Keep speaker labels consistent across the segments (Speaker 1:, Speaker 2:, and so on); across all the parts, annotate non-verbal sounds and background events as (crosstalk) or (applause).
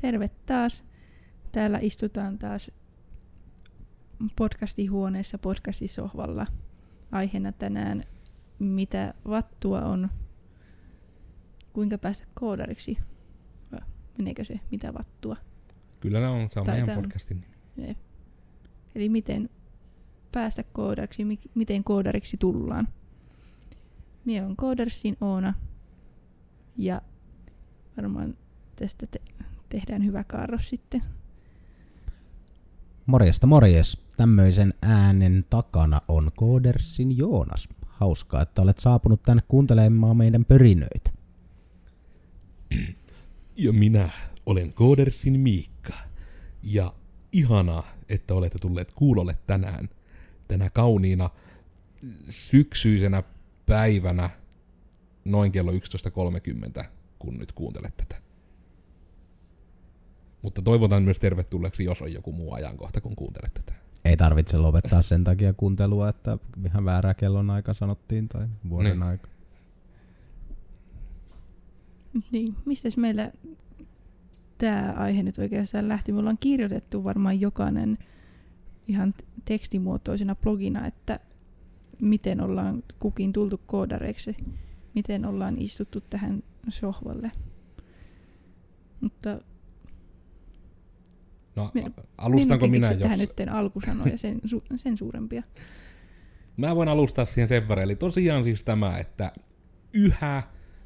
Speaker 1: Terve taas. Täällä istutaan taas podcastihuoneessa podcastisohvalla. Aiheena tänään, mitä vattua on, kuinka päästä koodariksi. Meneekö se, mitä vattua?
Speaker 2: Kyllä ne on, se on meidän podcastin nimi.
Speaker 1: Jep. Eli miten päästä koodariksi, mi- miten koodariksi tullaan. Mie on Koodarsin Oona ja varmaan tästä te- tehdään hyvä kaarros sitten.
Speaker 3: Morjesta morjes. Tämmöisen äänen takana on Koodersin Joonas. Hauskaa, että olet saapunut tänne kuuntelemaan meidän pörinöitä.
Speaker 2: Ja minä olen Koodersin Miikka. Ja ihanaa, että olette tulleet kuulolle tänään. Tänä kauniina syksyisenä päivänä noin kello 11.30, kun nyt kuuntelet tätä. Mutta toivotan myös tervetulleeksi, jos on joku muu ajankohta, kun kuuntelet tätä.
Speaker 3: Ei tarvitse lopettaa sen takia kuuntelua, että ihan väärä kellon aika sanottiin tai vuoden
Speaker 2: Niin.
Speaker 3: aika.
Speaker 1: Niin, mistäs meillä tämä aihe nyt oikeastaan lähti? Me ollaan kirjoitettu varmaan jokainen ihan tekstimuotoisena blogina, että miten ollaan kukin tultu koodareiksi, miten ollaan istuttu tähän sohvalle. Mutta
Speaker 2: No,
Speaker 1: Me-
Speaker 2: alustanko
Speaker 1: en
Speaker 2: minä,
Speaker 1: keksi
Speaker 2: jos...
Speaker 1: tähän nyt alkusanoja sen, su- sen suurempia.
Speaker 2: Mä voin alustaa siihen sen verran. Eli tosiaan siis tämä, että yhä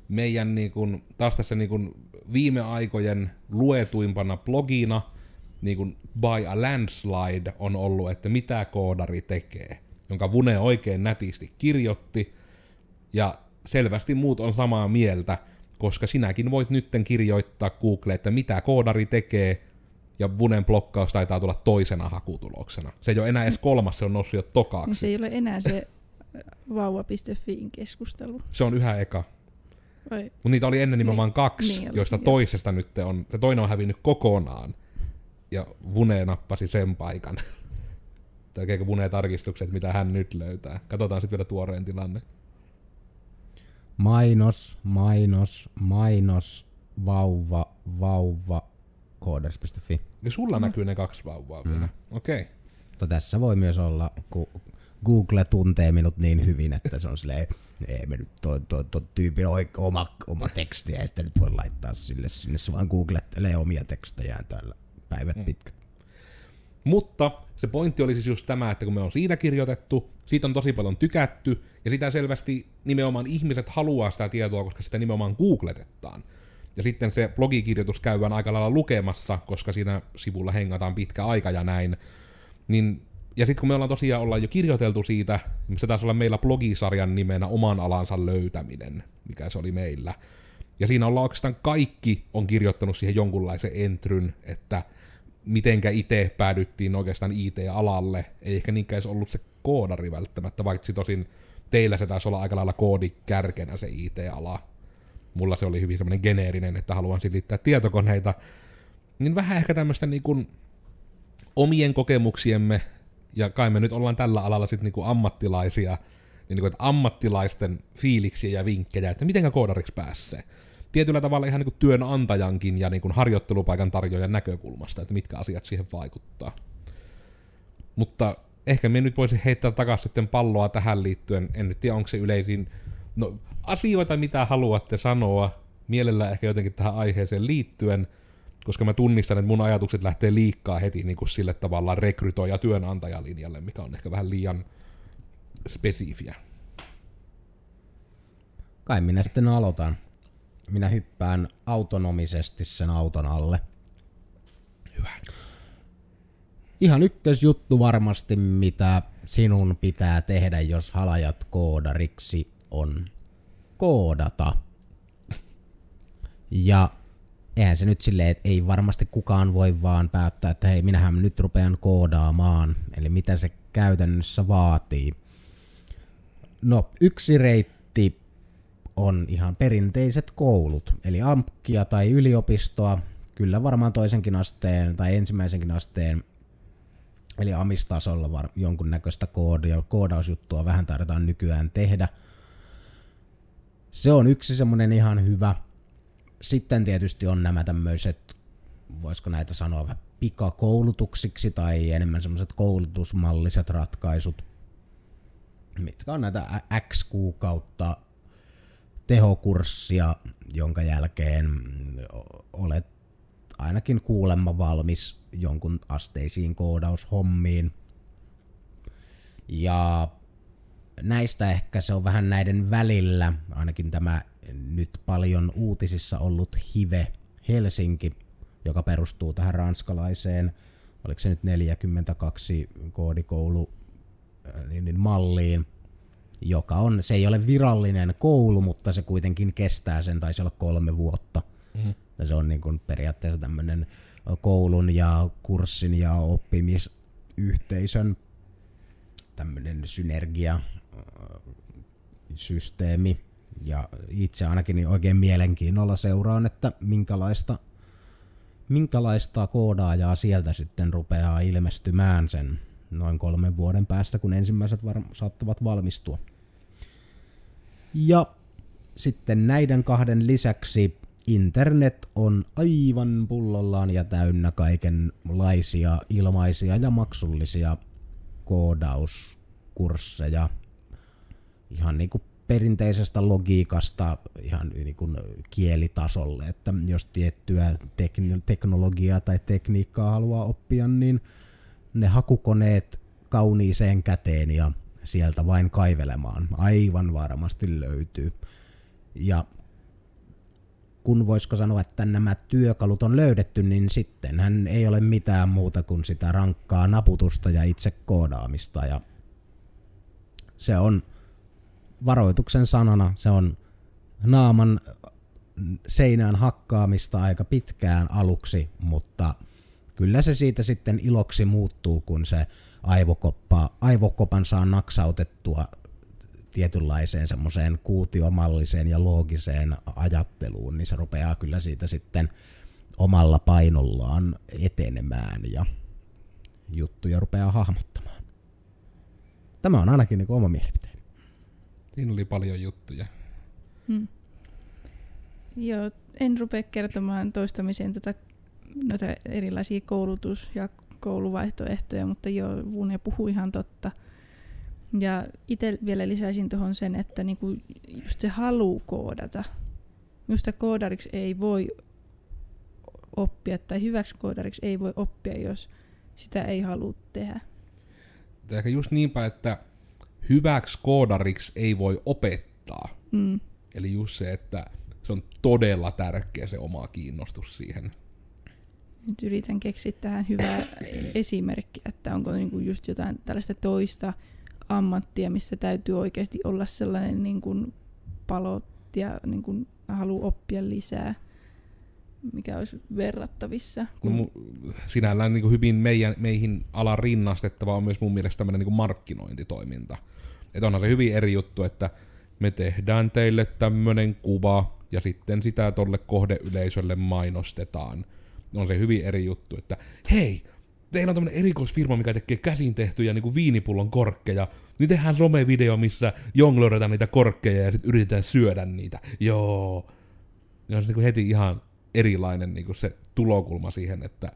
Speaker 2: meidän niin kun, taas tässä niin kun viime aikojen luetuimpana blogina niin kun by a landslide on ollut, että mitä koodari tekee, jonka Vune oikein nätisti kirjoitti, ja selvästi muut on samaa mieltä, koska sinäkin voit nytten kirjoittaa Google, että mitä koodari tekee, ja Vunen blokkaus taitaa tulla toisena hakutuloksena. Se ei ole enää edes kolmas, se on noussut jo tokaksi.
Speaker 1: Niin se ei ole enää se äh, vauva.fiin keskustelu.
Speaker 2: Se on yhä eka. Mutta niitä oli ennen nimenomaan
Speaker 1: Niin.
Speaker 2: kaksi,
Speaker 1: Niin oli,
Speaker 2: joista
Speaker 1: joo.
Speaker 2: toisesta nyt on, se toinen on hävinnyt kokonaan. Ja Vune nappasi sen paikan. (laughs) Tekeekö Vune tarkistukset, mitä hän nyt löytää? Katsotaan sitten vielä tuoreen tilanne.
Speaker 3: Mainos, mainos, mainos, vauva, vauva, kooders.fi.
Speaker 2: Ja sulla
Speaker 1: Mm.
Speaker 2: näkyy ne kaksi vauvaa vielä.
Speaker 3: Mm.
Speaker 2: Okei. Okay.
Speaker 3: Mutta tässä voi myös olla, kun Google tuntee minut niin hyvin, että se on silleen, ei me nyt toi, toi, toi tyypin oma, oma teksti, ja sitä nyt voi laittaa sille sinne, se vaan googlettelee omia tekstejään täällä päivät
Speaker 2: Mm.
Speaker 3: pitkät.
Speaker 2: Mutta se pointti oli siis just tämä, että kun me on siitä kirjoitettu, siitä on tosi paljon tykätty, ja sitä selvästi nimenomaan ihmiset haluaa sitä tietoa, koska sitä nimenomaan googletetaan. Ja sitten se blogikirjoitus käydään aika lailla lukemassa, koska siinä sivulla hengataan pitkä aika ja näin. Niin, ja sitten kun me ollaan tosiaan ollaan jo kirjoiteltu siitä, niin se taisi olla meillä blogisarjan nimenä oman alansa löytäminen, mikä se oli meillä. Ja siinä ollaan oikeastaan kaikki on kirjoittanut siihen jonkunlaisen entryn, että mitenkä itse päädyttiin oikeastaan IT-alalle. Ei ehkä niinkään edes ollut se koodari välttämättä, vaikka tosin teillä se taisi olla aika lailla koodikärkenä se IT-ala. Mulla se oli hyvin semmoinen geneerinen, että haluan silittää tietokoneita. Niin vähän ehkä tämmöistä niin kuin omien kokemuksiemme, ja kai me nyt ollaan tällä alalla sitten niin ammattilaisia, niin kuin, että ammattilaisten fiiliksiä ja vinkkejä, että mitenkä koodariksi pääsee. Tietyllä tavalla ihan niin kuin työnantajankin ja niin kuin harjoittelupaikan tarjoajan näkökulmasta, että mitkä asiat siihen vaikuttaa. Mutta ehkä me nyt voisin heittää takaisin sitten palloa tähän liittyen. En nyt tiedä, onko se yleisin no, asioita, mitä haluatte sanoa, mielellään ehkä jotenkin tähän aiheeseen liittyen, koska mä tunnistan, että mun ajatukset lähtee liikkaa heti niin kuin sille tavalla rekrytoija työnantajalinjalle, mikä on ehkä vähän liian spesifiä.
Speaker 3: Kai minä sitten aloitan. Minä hyppään autonomisesti sen auton alle.
Speaker 2: Hyvä.
Speaker 3: Ihan ykkösjuttu varmasti, mitä sinun pitää tehdä, jos halajat koodariksi, on koodata. Ja eihän se nyt silleen, että ei varmasti kukaan voi vaan päättää, että hei, minähän nyt rupean koodaamaan. Eli mitä se käytännössä vaatii. No, yksi reitti on ihan perinteiset koulut, eli AMKkia tai yliopistoa, kyllä varmaan toisenkin asteen tai ensimmäisenkin asteen, eli amistasolla var- jonkunnäköistä koodia, koodausjuttua vähän tarvitaan nykyään tehdä. Se on yksi semmonen ihan hyvä. Sitten tietysti on nämä tämmöiset voisiko näitä sanoa vähän pikakoulutuksiksi tai enemmän semmoiset koulutusmalliset ratkaisut, mitkä on näitä X kuukautta tehokurssia, jonka jälkeen olet ainakin kuulemma valmis jonkun asteisiin koodaushommiin. Ja näistä ehkä se on vähän näiden välillä, ainakin tämä nyt paljon uutisissa ollut Hive Helsinki, joka perustuu tähän ranskalaiseen, oliko se nyt 42 koodikoulu niin, niin malliin, joka on, se ei ole virallinen koulu, mutta se kuitenkin kestää sen, taisi olla kolme vuotta. Mm-hmm. Ja se on niin kuin periaatteessa tämmöinen koulun ja kurssin ja oppimisyhteisön tämmöinen synergia systeemi. Ja itse ainakin niin oikein mielenkiinnolla seuraan, että minkälaista, minkälaista koodaajaa sieltä sitten rupeaa ilmestymään sen noin kolmen vuoden päästä, kun ensimmäiset var- saattavat valmistua. Ja sitten näiden kahden lisäksi internet on aivan pullollaan ja täynnä kaikenlaisia ilmaisia ja maksullisia koodauskursseja. Ihan niin kuin perinteisestä logiikasta ihan niin kuin kielitasolle, että jos tiettyä tekn- teknologiaa tai tekniikkaa haluaa oppia, niin ne hakukoneet kauniiseen käteen ja sieltä vain kaivelemaan. Aivan varmasti löytyy. Ja kun voisiko sanoa, että nämä työkalut on löydetty, niin sitten hän ei ole mitään muuta kuin sitä rankkaa naputusta ja itse koodaamista. Ja se on varoituksen sanana, se on naaman seinään hakkaamista aika pitkään aluksi, mutta kyllä se siitä sitten iloksi muuttuu, kun se aivokoppa, aivokopan saa naksautettua tietynlaiseen semmoiseen kuutiomalliseen ja loogiseen ajatteluun, niin se rupeaa kyllä siitä sitten omalla painollaan etenemään ja juttuja rupeaa hahmottamaan. Tämä on ainakin niin oma mielipiteeni.
Speaker 2: Siinä oli paljon juttuja. Hmm.
Speaker 1: Joo, en rupea kertomaan toistamiseen tätä noita erilaisia koulutus- ja kouluvaihtoehtoja, mutta joo, Vune puhuu ihan totta. Ja itse vielä lisäisin tuohon sen, että niinku just se halu koodata. Minusta koodariksi ei voi oppia, tai hyväksi koodariksi ei voi oppia, jos sitä ei halua tehdä.
Speaker 2: Ehkä just niinpä, että hyväksi koodariksi ei voi opettaa. Mm. Eli just se, että se on todella tärkeä se oma kiinnostus siihen.
Speaker 1: Nyt yritän keksiä tähän hyvää (coughs) esimerkkiä, että onko niinku just jotain tällaista toista ammattia, missä täytyy oikeasti olla sellainen niin kuin palot ja niin kuin halu oppia lisää, mikä olisi verrattavissa.
Speaker 2: Kun... No, sinällään niin kuin hyvin meidän, meihin alan rinnastettava on myös mun mielestä tämmöinen niin kuin markkinointitoiminta. Että onhan se hyvin eri juttu, että me tehdään teille tämmöinen kuva ja sitten sitä tolle kohdeyleisölle mainostetaan. On se hyvin eri juttu, että hei, teillä on tämmönen erikoisfirma, mikä tekee käsin tehtyjä niin kuin viinipullon korkkeja, niin tehdään somevideo, missä jonglöörätään niitä korkkeja ja sitten yritetään syödä niitä. Joo. Ja on se niin kuin heti ihan erilainen niin kuin se tulokulma siihen, että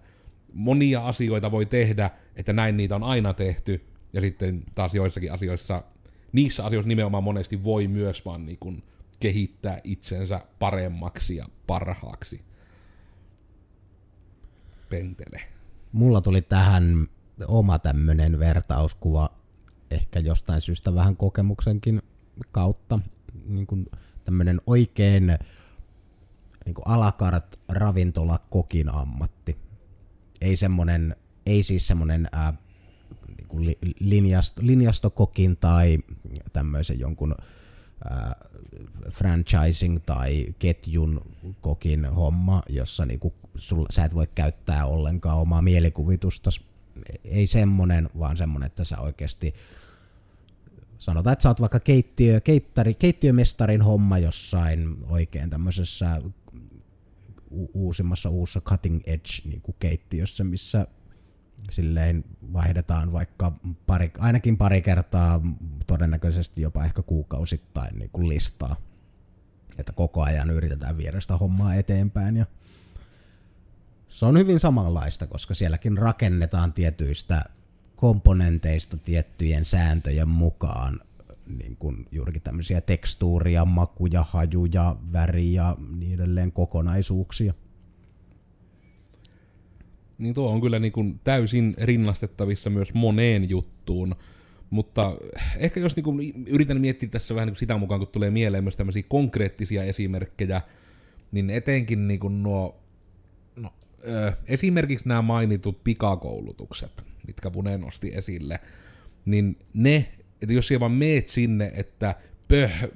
Speaker 2: monia asioita voi tehdä, että näin niitä on aina tehty, ja sitten taas joissakin asioissa, niissä asioissa nimenomaan monesti voi myös vaan niin kuin kehittää itsensä paremmaksi ja parhaaksi. Pentele
Speaker 3: mulla tuli tähän oma tämmönen vertauskuva, ehkä jostain syystä vähän kokemuksenkin kautta, niin kuin tämmönen oikein niin kuin alakart ravintola kokin ammatti. Ei semmonen, ei siis semmonen niin kuin linjast, linjastokokin tai tämmöisen jonkun ää, franchising tai ketjun kokin homma, jossa niinku sul, sä et voi käyttää ollenkaan omaa mielikuvitusta. Ei semmonen, vaan semmonen, että sä oikeasti sanotaan, että sä oot vaikka keittiö, keittari, keittiömestarin homma jossain oikein tämmöisessä uusimmassa uussa cutting edge niin kuin keittiössä, missä silleen vaihdetaan vaikka pari, ainakin pari kertaa, todennäköisesti jopa ehkä kuukausittain niin kuin listaa. Että koko ajan yritetään viedä sitä hommaa eteenpäin ja se on hyvin samanlaista, koska sielläkin rakennetaan tietyistä komponenteista tiettyjen sääntöjen mukaan niin kuin juurikin tämmöisiä tekstuuria, makuja, hajuja, väriä, niin edelleen kokonaisuuksia.
Speaker 2: Niin tuo on kyllä niin kuin täysin rinnastettavissa myös moneen juttuun. Mutta ehkä jos niin kuin yritän miettiä tässä vähän niin kuin sitä mukaan, kun tulee mieleen myös tämmöisiä konkreettisia esimerkkejä, niin etenkin niin kuin nuo, no, ö, esimerkiksi nämä mainitut pikakoulutukset, mitkä Pune nosti esille, niin ne, että jos siellä vaan meet sinne, että pöh,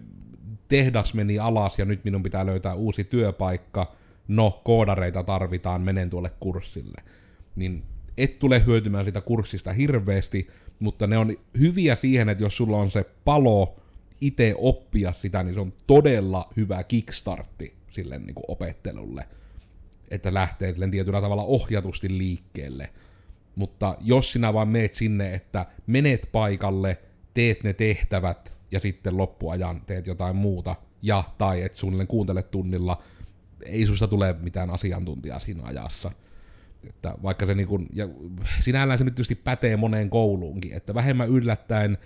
Speaker 2: tehdas meni alas ja nyt minun pitää löytää uusi työpaikka, no koodareita tarvitaan, menen tuolle kurssille, niin et tule hyötymään sitä kurssista hirveästi, mutta ne on hyviä siihen, että jos sulla on se palo itse oppia sitä, niin se on todella hyvä kickstartti sille niin kuin opettelulle, että lähtee tietyllä tavalla ohjatusti liikkeelle. Mutta jos sinä vaan meet sinne, että menet paikalle, teet ne tehtävät ja sitten loppuajan teet jotain muuta, ja tai et suunnilleen kuuntele tunnilla, ei susta tule mitään asiantuntijaa siinä ajassa. Että vaikka se niin kun, ja sinällään se nyt tietysti pätee moneen kouluunkin, että vähemmän yllättäen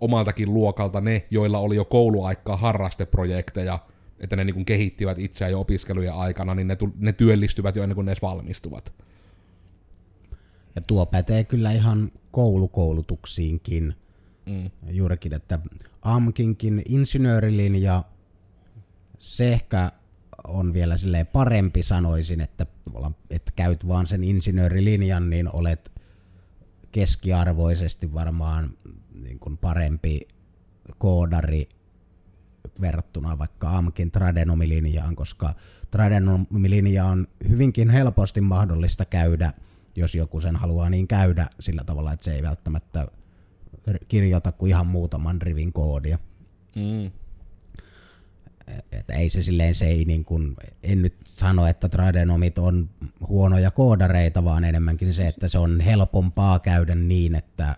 Speaker 2: omaltakin luokalta ne, joilla oli jo kouluaikaa harrasteprojekteja, että ne niin kehittivät itseään jo opiskelujen aikana, niin ne, ne työllistyvät jo ennen kuin ne edes valmistuvat.
Speaker 3: Ja tuo pätee kyllä ihan koulukoulutuksiinkin. Mm. Juurikin, että AMKinkin insinöörilinja, se ehkä on vielä silleen parempi sanoisin, että, että käyt vaan sen insinöörilinjan, niin olet keskiarvoisesti varmaan niin kuin parempi koodari verrattuna vaikka AMKin tradenomilinjaan, koska tradenomilinja on hyvinkin helposti mahdollista käydä, jos joku sen haluaa niin käydä sillä tavalla, että se ei välttämättä kirjoita kuin ihan muutaman rivin koodia. Mm että ei se silleen, se ei niin kuin, en nyt sano, että tradenomit on huonoja koodareita, vaan enemmänkin se, että se on helpompaa käydä niin, että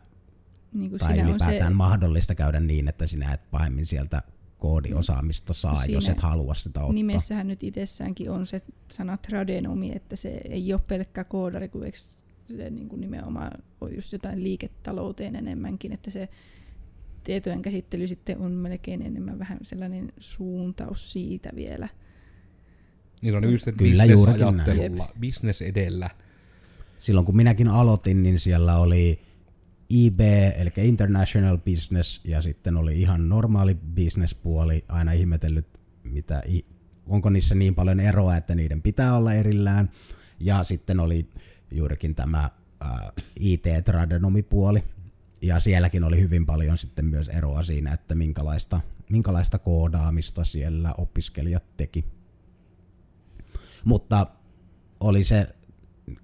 Speaker 3: niin kuin tai ylipäätään se, mahdollista käydä niin, että sinä et pahemmin sieltä koodiosaamista saa, jos et halua sitä ottaa.
Speaker 1: Nimessähän nyt itsessäänkin on se sana tradenomi, että se ei ole pelkkä koodari, kun se niin kuin nimenomaan on just jotain liiketalouteen enemmänkin, että se tietojen käsittely sitten on melkein enemmän vähän sellainen suuntaus siitä vielä.
Speaker 2: Niin on just, että Kyllä ajattelulla, business edellä.
Speaker 3: Silloin kun minäkin aloitin, niin siellä oli IB, eli International Business, ja sitten oli ihan normaali business-puoli, aina ihmetellyt, mitä, onko niissä niin paljon eroa, että niiden pitää olla erillään. Ja sitten oli juurikin tämä uh, IT-tradenomipuoli, ja sielläkin oli hyvin paljon sitten myös eroa siinä, että minkälaista, minkälaista koodaamista siellä opiskelijat teki. Mutta oli se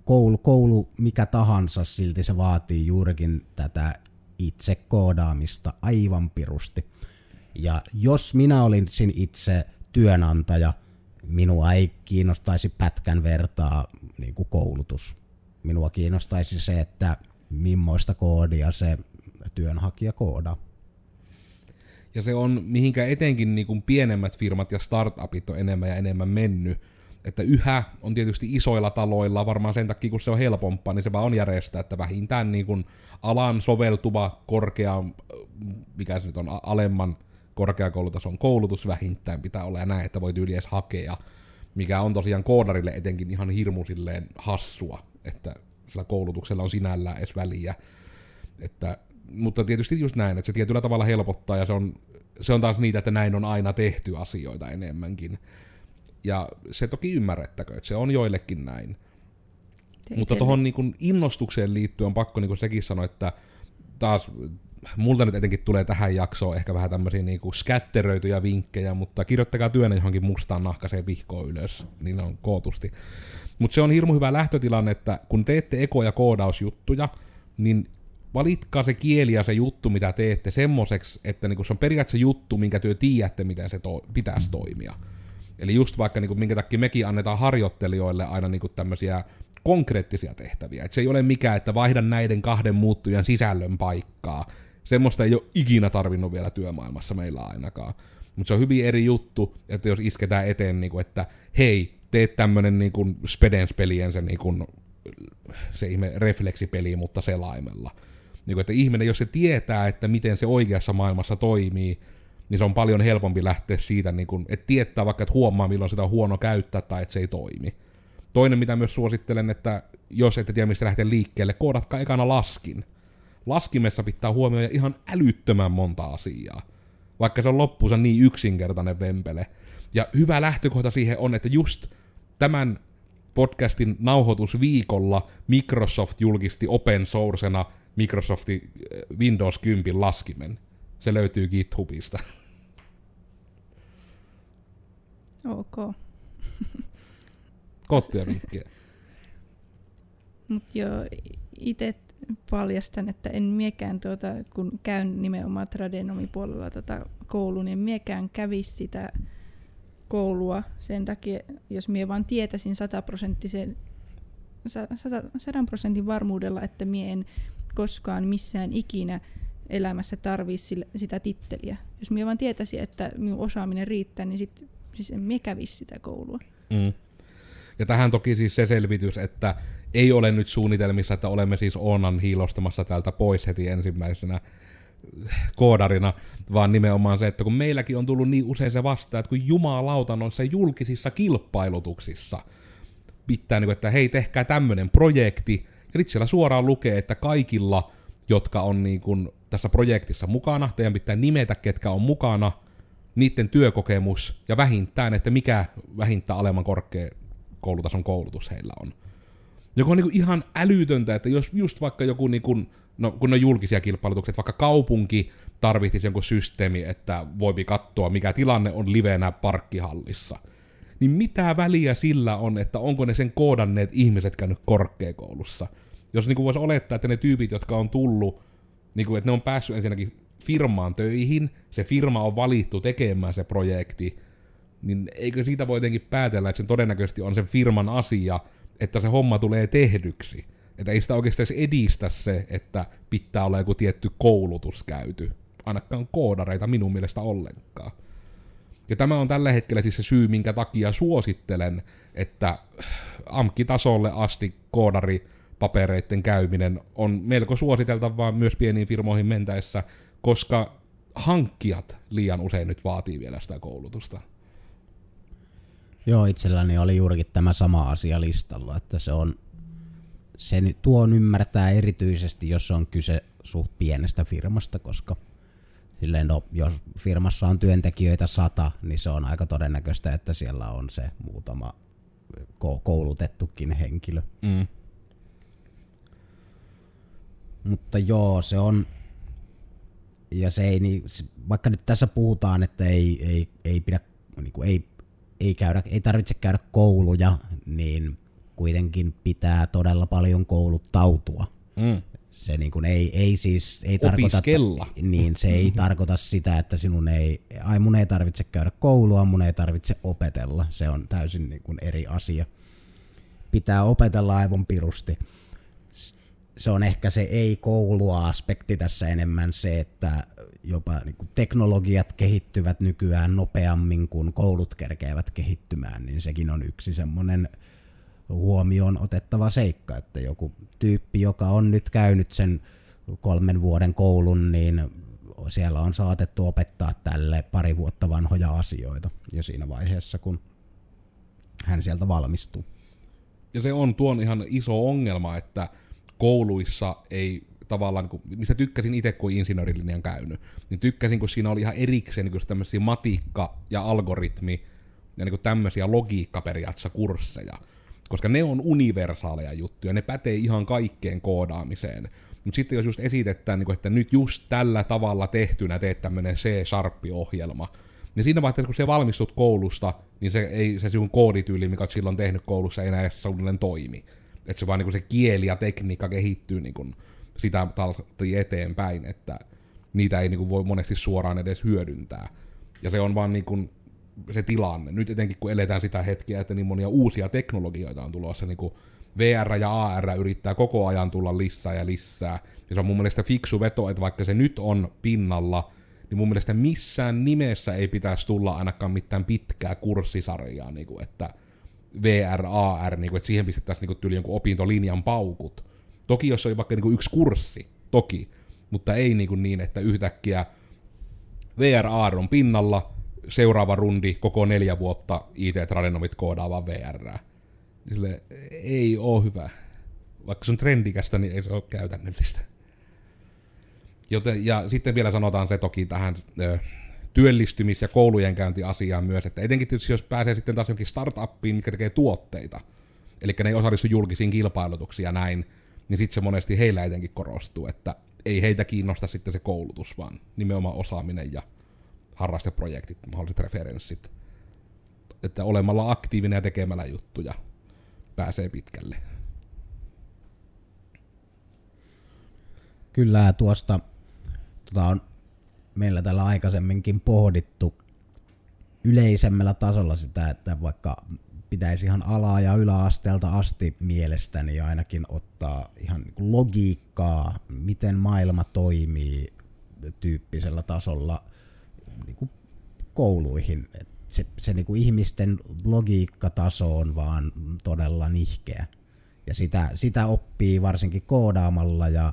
Speaker 3: koulu, koulu mikä tahansa, silti se vaatii juurikin tätä itse koodaamista aivan pirusti. Ja jos minä olisin itse työnantaja, minua ei kiinnostaisi pätkän vertaa niin kuin koulutus. Minua kiinnostaisi se, että millaista koodia se työnhakija koodaa.
Speaker 2: Ja se on, mihinkä etenkin niin kuin pienemmät firmat ja startupit on enemmän ja enemmän mennyt. Että yhä on tietysti isoilla taloilla, varmaan sen takia kun se on helpompaa, niin se vaan on järjestää, että vähintään niin kuin alan soveltuva korkea, mikä se nyt on, alemman korkeakoulutason koulutus vähintään pitää olla ja näin, että voi yli edes hakea. Mikä on tosiaan koodarille etenkin ihan hirmu silleen hassua, että sillä koulutuksella on sinällään edes väliä. Että, mutta tietysti just näin, että se tietyllä tavalla helpottaa ja se on, se on taas niitä, että näin on aina tehty asioita enemmänkin. Ja se toki ymmärrettäkö, että se on joillekin näin. Teitelle. Mutta tuohon niin innostukseen liittyen on pakko niin sekin sanoa, että taas multa nyt etenkin tulee tähän jaksoon ehkä vähän tämmöisiä niinku skätteröityjä vinkkejä, mutta kirjoittakaa työnä johonkin mustaan nahkaseen vihkoon ylös, niin on kootusti. Mutta se on hirmu hyvä lähtötilanne, että kun teette eko- ja koodausjuttuja, niin valitkaa se kieli ja se juttu, mitä teette, semmoiseksi, että niinku se on periaatteessa juttu, minkä työ tiedätte, miten se to- pitäisi toimia. Eli just vaikka niinku, minkä takia mekin annetaan harjoittelijoille aina niinku tämmöisiä konkreettisia tehtäviä. Et se ei ole mikään, että vaihdan näiden kahden muuttujan sisällön paikkaa. Semmoista ei ole ikinä tarvinnut vielä työmaailmassa meillä ainakaan. Mutta se on hyvin eri juttu, että jos isketään eteen, niin että hei, teet tämmönen niin kuin Spedens-pelien se, niin kuin, se ihme refleksipeli, mutta selaimella. Niin kuin, että ihminen, jos se tietää, että miten se oikeassa maailmassa toimii, niin se on paljon helpompi lähteä siitä, niin kuin, että tietää vaikka, että huomaa, milloin sitä on huono käyttää tai että se ei toimi. Toinen, mitä myös suosittelen, että jos ette tiedä, mistä lähteä liikkeelle, koodatkaa ekana laskin. Laskimessa pitää huomioida ihan älyttömän monta asiaa. Vaikka se on loppuunsa niin yksinkertainen vempele. Ja hyvä lähtökohta siihen on, että just tämän podcastin nauhoitusviikolla Microsoft julkisti open sourcena Microsoftin eh, Windows 10 laskimen. Se löytyy GitHubista.
Speaker 1: Ok. (laughs)
Speaker 2: Kottia vinkkiä.
Speaker 1: Mutta joo, itse paljastan, että en miekään, tuota, kun käyn nimenomaan tradenomi-puolella tuota koulua, niin en miekään kävisi sitä koulua sen takia, jos mie vaan tietäisin sataprosenttisen sadan prosentin varmuudella, että mie en koskaan missään ikinä elämässä tarvii sitä titteliä. Jos minä vaan tietäisin, että minun osaaminen riittää, niin sit, siis en minä kävisi sitä koulua.
Speaker 2: Mm. Ja tähän toki siis se selvitys, että ei ole nyt suunnitelmissa, että olemme siis Onan hiilostamassa täältä pois heti ensimmäisenä koodarina, vaan nimenomaan se, että kun meilläkin on tullut niin usein se vastaan, että kun jumalauta noissa julkisissa kilpailutuksissa pitää, niin kuin, että hei, tehkää tämmöinen projekti, ja sitten siellä suoraan lukee, että kaikilla, jotka on niin kuin tässä projektissa mukana, teidän pitää nimetä, ketkä on mukana, niiden työkokemus ja vähintään, että mikä vähintään alemman korkea koulutason koulutus heillä on. Joka on niin kuin ihan älytöntä, että jos just vaikka joku, niin kuin, no kun on julkisia kilpailutuksia, vaikka kaupunki tarvitsisi jonkun systeemi, että voipi katsoa, mikä tilanne on livenä parkkihallissa, niin mitä väliä sillä on, että onko ne sen koodanneet ihmiset käynyt korkeakoulussa? Jos niin kuin voisi olettaa, että ne tyypit, jotka on tullut, niin kuin, että ne on päässyt ensinnäkin firmaan töihin, se firma on valittu tekemään se projekti, niin eikö siitä voi jotenkin päätellä, että se todennäköisesti on sen firman asia, että se homma tulee tehdyksi. Että ei sitä oikeastaan edistä se, että pitää olla joku tietty koulutus käyty. Ainakaan koodareita minun mielestä ollenkaan. Ja tämä on tällä hetkellä siis se syy, minkä takia suosittelen, että AMK-tasolle asti koodari papereiden käyminen on melko suositeltavaa myös pieniin firmoihin mentäessä, koska hankkijat liian usein nyt vaatii vielä sitä koulutusta.
Speaker 3: Joo, itselläni oli juurikin tämä sama asia listalla, että se on, se nyt tuon ymmärtää erityisesti, jos on kyse suht pienestä firmasta, koska silleen, no, jos firmassa on työntekijöitä sata, niin se on aika todennäköistä, että siellä on se muutama koulutettukin henkilö. Mm. Mutta joo, se on, ja se ei, niin, vaikka nyt tässä puhutaan, että ei, ei, ei pidä, niin kuin ei ei, käydä, ei tarvitse käydä kouluja, niin kuitenkin pitää todella paljon kouluttautua. Mm. Se niin kuin ei, ei siis ei tarkoita, niin se ei (laughs) tarkoita sitä, että sinun ei, ai mun ei tarvitse käydä koulua, mun ei tarvitse opetella. Se on täysin niin kuin eri asia. Pitää opetella aivan pirusti se on ehkä se ei-koulua-aspekti tässä enemmän se, että jopa niin kuin teknologiat kehittyvät nykyään nopeammin kuin koulut kerkeävät kehittymään, niin sekin on yksi semmoinen huomioon otettava seikka, että joku tyyppi, joka on nyt käynyt sen kolmen vuoden koulun, niin siellä on saatettu opettaa tälle pari vuotta vanhoja asioita jo siinä vaiheessa, kun hän sieltä valmistuu.
Speaker 2: Ja se on tuon ihan iso ongelma, että kouluissa ei tavallaan, mistä tykkäsin itse, kun insinöörilinjan käynyt, niin tykkäsin, kun siinä oli ihan erikseen niin tämmöisiä matikka- ja algoritmi- ja niin tämmöisiä logiikkaperiaatteessa kursseja. Koska ne on universaaleja juttuja, ne pätee ihan kaikkeen koodaamiseen. Mutta sitten jos just esitetään, niin kuin, että nyt just tällä tavalla tehtynä teet tämmöinen C-sharp-ohjelma, niin siinä vaiheessa, kun se valmistut koulusta, niin se, ei, se sinun koodityyli, mikä olet silloin tehnyt koulussa, ei enää suunnilleen toimi. Että se vaan niin se kieli ja tekniikka kehittyy niin kuin sitä eteenpäin, että niitä ei niin kuin voi monesti suoraan edes hyödyntää. Ja se on vaan niin kuin se tilanne. Nyt etenkin kun eletään sitä hetkeä, että niin monia uusia teknologioita on tulossa, niin kuin VR ja AR yrittää koko ajan tulla lisää ja lisää. Ja se on mun mielestä fiksu veto, että vaikka se nyt on pinnalla, niin mun mielestä missään nimessä ei pitäisi tulla ainakaan mitään pitkää kurssisarjaa, niin kuin, että VR, AR, niin kuin, että siihen pistettäisiin niin tyyli jonkun opintolinjan paukut. Toki jos oli vaikka niin kuin yksi kurssi, toki, mutta ei niin, kuin niin että yhtäkkiä VR, AR on pinnalla, seuraava rundi, koko neljä vuotta IT-tradenomit koodaavaa VR. Sille ei ole hyvä. Vaikka se on trendikästä, niin ei se ole käytännöllistä. Joten, ja sitten vielä sanotaan se toki tähän ö, työllistymis- ja koulujen käyntiasiaan myös, että etenkin tietysti jos pääsee sitten taas jonkin startuppiin, mikä tekee tuotteita, eli ne ei osallistu julkisiin kilpailutuksiin ja näin, niin sitten se monesti heillä etenkin korostuu, että ei heitä kiinnosta sitten se koulutus, vaan nimenomaan osaaminen ja harrasteprojektit, mahdolliset referenssit. Että olemalla aktiivinen ja tekemällä juttuja pääsee pitkälle.
Speaker 3: Kyllä tuosta tota on meillä tällä aikaisemminkin pohdittu yleisemmällä tasolla sitä, että vaikka pitäisi ihan ala- ja yläasteelta asti mielestäni ainakin ottaa ihan niin logiikkaa, miten maailma toimii tyyppisellä tasolla niin kuin kouluihin. Et se se niin kuin ihmisten logiikkataso on vaan todella nihkeä. Ja sitä, sitä oppii varsinkin koodaamalla ja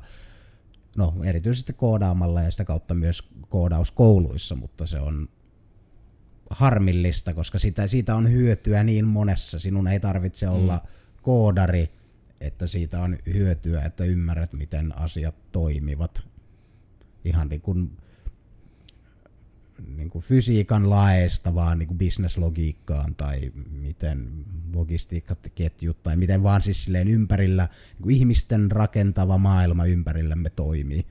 Speaker 3: no erityisesti koodaamalla ja sitä kautta myös koodauskouluissa, mutta se on harmillista, koska sitä, siitä on hyötyä niin monessa. Sinun ei tarvitse mm. olla koodari, että siitä on hyötyä, että ymmärrät, miten asiat toimivat. Ihan niin kuin, niin kuin fysiikan laeista vaan niin kuin bisneslogiikkaan tai miten logistiikkaketjut tai miten vaan siis silleen ympärillä, niin kuin ihmisten rakentava maailma ympärillämme toimii.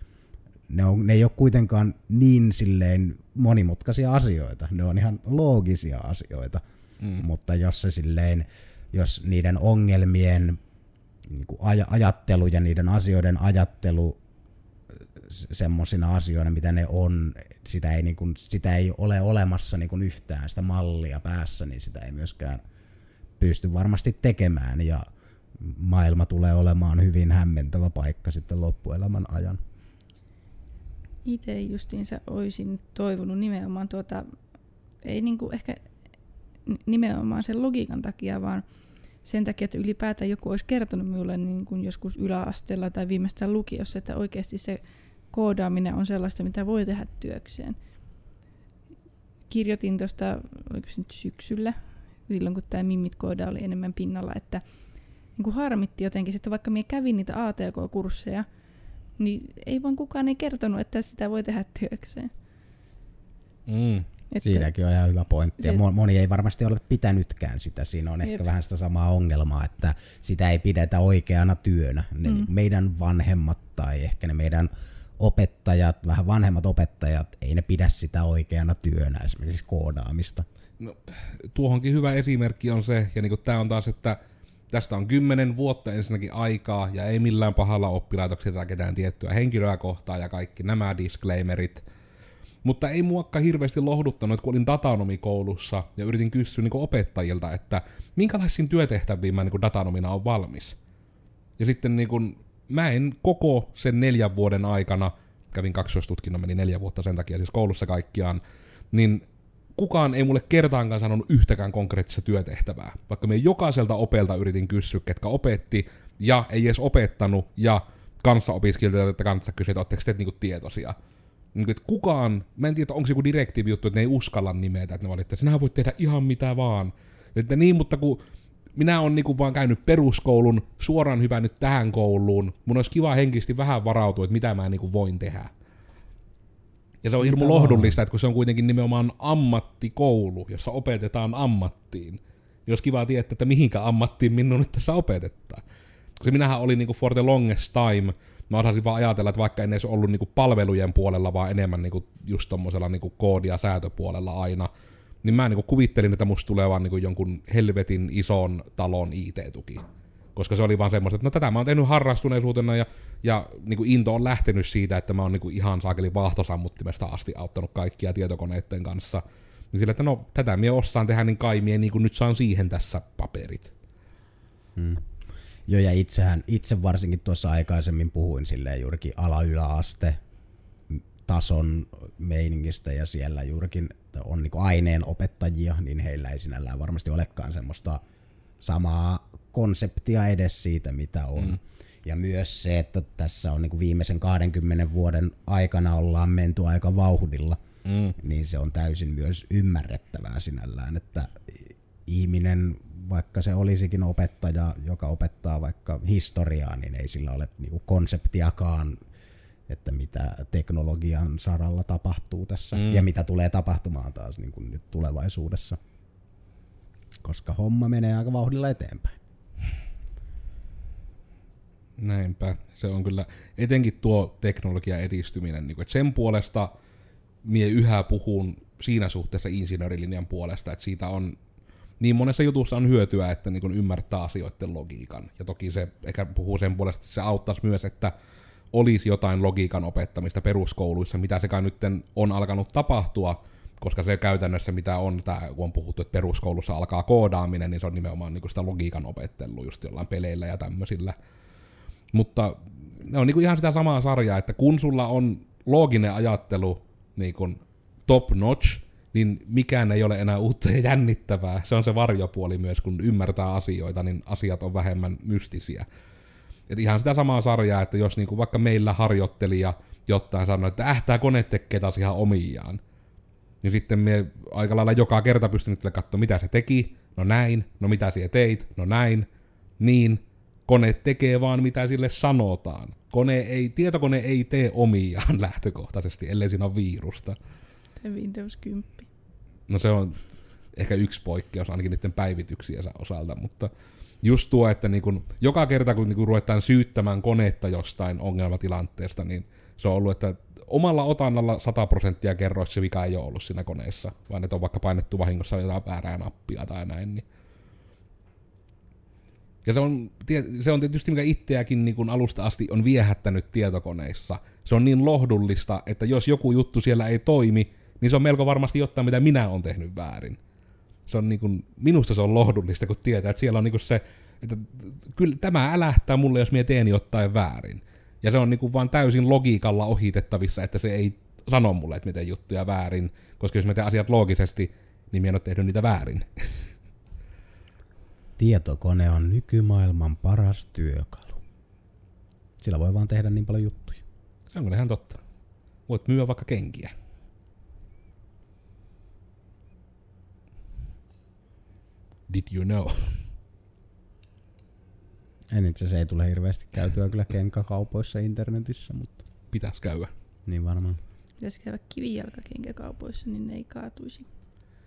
Speaker 3: Ne, on, ne ei ole kuitenkaan niin silleen monimutkaisia asioita, ne on ihan loogisia asioita, mm. mutta jos se silleen, jos niiden ongelmien niin kuin aj- ajattelu ja niiden asioiden ajattelu semmoisina asioina, mitä ne on, sitä ei, niin kuin, sitä ei ole olemassa niin kuin yhtään sitä mallia päässä, niin sitä ei myöskään pysty varmasti tekemään ja maailma tulee olemaan hyvin hämmentävä paikka sitten loppuelämän ajan.
Speaker 1: Itse justiinsa olisin toivonut nimenomaan tuota, ei niinku ehkä nimenomaan sen logiikan takia, vaan sen takia, että ylipäätään joku olisi kertonut minulle niin kuin joskus yläasteella tai viimeistään lukiossa, että oikeasti se koodaaminen on sellaista, mitä voi tehdä työkseen. Kirjoitin tuosta, oliko se nyt syksyllä, silloin kun tämä Mimmit kooda oli enemmän pinnalla, että niin kuin harmitti jotenkin, että vaikka minä kävin niitä ATK-kursseja, niin ei vaan kukaan ei kertonut, että sitä voi tehdä työkseen.
Speaker 2: Mm.
Speaker 3: Että Siinäkin on ihan hyvä pointti. Se, ja moni ei varmasti ole pitänytkään sitä. Siinä on jep. ehkä vähän sitä samaa ongelmaa, että sitä ei pidetä oikeana työnä. Ne mm. meidän vanhemmat tai ehkä ne meidän opettajat, vähän vanhemmat opettajat, ei ne pidä sitä oikeana työnä, esimerkiksi koodaamista.
Speaker 2: No, tuohonkin hyvä esimerkki on se, ja niin tämä on taas, että tästä on kymmenen vuotta ensinnäkin aikaa, ja ei millään pahalla oppilaitoksia tai ketään tiettyä henkilöä kohtaan, ja kaikki nämä disclaimerit. Mutta ei muokka hirveästi lohduttanut, kun olin datanomikoulussa, ja yritin kysyä niin opettajilta, että minkälaisiin työtehtäviin mä niin datanomina on valmis. Ja sitten niin kuin, mä en koko sen neljän vuoden aikana, kävin kaksoistutkinnon, meni neljä vuotta sen takia siis koulussa kaikkiaan, niin kukaan ei mulle kertaankaan sanonut yhtäkään konkreettista työtehtävää. Vaikka me jokaiselta opelta yritin kysyä, ketkä opetti, ja ei edes opettanut, ja kanssa opiskelijoilta kanssa kysyä, että oletteko te niinku tietoisia. Niin, että kukaan, mä en tiedä, onko se joku direktiivi juttu, että ne ei uskalla nimetä, että ne valittaa, että sinä voit tehdä ihan mitä vaan. Että niin, mutta kun minä olen niinku vaan käynyt peruskoulun, suoraan nyt tähän kouluun, mun olisi kiva henkisesti vähän varautua, että mitä mä niinku voin tehdä. Ja se on hirmu lohdullista, että kun se on kuitenkin nimenomaan ammattikoulu, jossa opetetaan ammattiin, niin olisi kiva tietää, että mihinkä ammattiin minun nyt tässä opetetaan. Koska minähän olin niinku for the longest time, mä osasin vaan ajatella, että vaikka en edes ollut niinku palvelujen puolella, vaan enemmän niinku just tommosella niinku koodi- ja säätöpuolella aina, niin mä niinku kuvittelin, että musta tulee vaan niinku jonkun helvetin ison talon IT-tuki. Koska se oli vaan semmoista, että no tätä mä oon tehnyt harrastuneisuutena ja, ja niinku into on lähtenyt siitä, että mä oon niinku ihan saakeli vaahtosammuttimesta asti auttanut kaikkia tietokoneiden kanssa. Niin sillä, että no tätä mie osaan tehdä, niin kai mie niin nyt saan siihen tässä paperit.
Speaker 3: Hmm. Joo, ja itsehän, itse varsinkin tuossa aikaisemmin puhuin silleen juurikin ala-yläaste tason meiningistä ja siellä juurikin on niin aineen opettajia, niin heillä ei sinällään varmasti olekaan semmoista samaa konseptia edes siitä, mitä on. Mm. Ja myös se, että tässä on niin viimeisen 20 vuoden aikana ollaan menty aika vauhdilla, mm. niin se on täysin myös ymmärrettävää sinällään, että ihminen, vaikka se olisikin opettaja, joka opettaa vaikka historiaa, niin ei sillä ole niin konseptiakaan että mitä teknologian saralla tapahtuu tässä mm. ja mitä tulee tapahtumaan taas niin kuin nyt tulevaisuudessa. Koska homma menee aika vauhdilla eteenpäin.
Speaker 2: Näinpä. Se on kyllä, etenkin tuo teknologian edistyminen, niin kuin, että sen puolesta mie yhä puhun siinä suhteessa insinöörilinjan puolesta, että siitä on niin monessa jutussa on hyötyä, että niin ymmärtää asioiden logiikan. Ja toki se ehkä puhuu sen puolesta, että se auttaisi myös, että olisi jotain logiikan opettamista peruskouluissa, mitä sekä nyt on alkanut tapahtua, koska se käytännössä mitä on, tää, kun on puhuttu, että peruskoulussa alkaa koodaaminen, niin se on nimenomaan niin sitä logiikan opettelua just jollain peleillä ja tämmöisillä. Mutta ne on niin kuin ihan sitä samaa sarjaa, että kun sulla on looginen ajattelu niin kuin top notch, niin mikään ei ole enää uutta ja jännittävää. Se on se varjopuoli myös, kun ymmärtää asioita, niin asiat on vähemmän mystisiä. Et ihan sitä samaa sarjaa, että jos niinku vaikka meillä harjoittelija jotain sanoi, että äh, tämä kone tekee taas ihan omiaan, niin sitten me aika lailla joka kerta pystyn katsomaan, mitä se teki, no näin, no mitä siellä teit, no näin, niin, kone tekee vaan mitä sille sanotaan. Kone ei, tietokone ei tee omiaan (laughs) lähtökohtaisesti, ellei siinä ole virusta.
Speaker 1: Windows 10.
Speaker 2: No se on ehkä yksi poikkeus ainakin niiden päivityksiensä osalta, mutta just tuo, että niin kun, joka kerta kun niin kun ruvetaan syyttämään konetta jostain ongelmatilanteesta, niin se on ollut, että omalla otannalla 100 prosenttia kerroissa se vika ei ole ollut siinä koneessa, vaan että on vaikka painettu vahingossa jotain väärää nappia tai näin. Niin. Ja se on, se on tietysti mikä itseäkin niin alusta asti on viehättänyt tietokoneissa. Se on niin lohdullista, että jos joku juttu siellä ei toimi, niin se on melko varmasti jotain, mitä minä olen tehnyt väärin se on niin kuin, minusta se on lohdullista, kun tietää, että siellä on niin kuin se, että kyllä tämä älähtää mulle, jos minä teen jotain väärin. Ja se on niin kuin vaan täysin logiikalla ohitettavissa, että se ei sano mulle, että miten juttuja väärin, koska jos mä teen asiat loogisesti, niin minä en ole tehnyt niitä väärin. (laughs)
Speaker 3: Tietokone on nykymaailman paras työkalu. Sillä voi vaan tehdä niin paljon juttuja.
Speaker 2: Se on ihan totta. Voit myyä vaikka kenkiä. Did you know?
Speaker 3: En itse asiassa ei tule hirveästi käytyä kyllä kenkäkaupoissa internetissä, mutta...
Speaker 2: Pitäis käydä.
Speaker 3: Niin varmaan.
Speaker 1: Pitäisi käydä kivijalkakenkäkaupoissa, niin ne ei kaatuisi.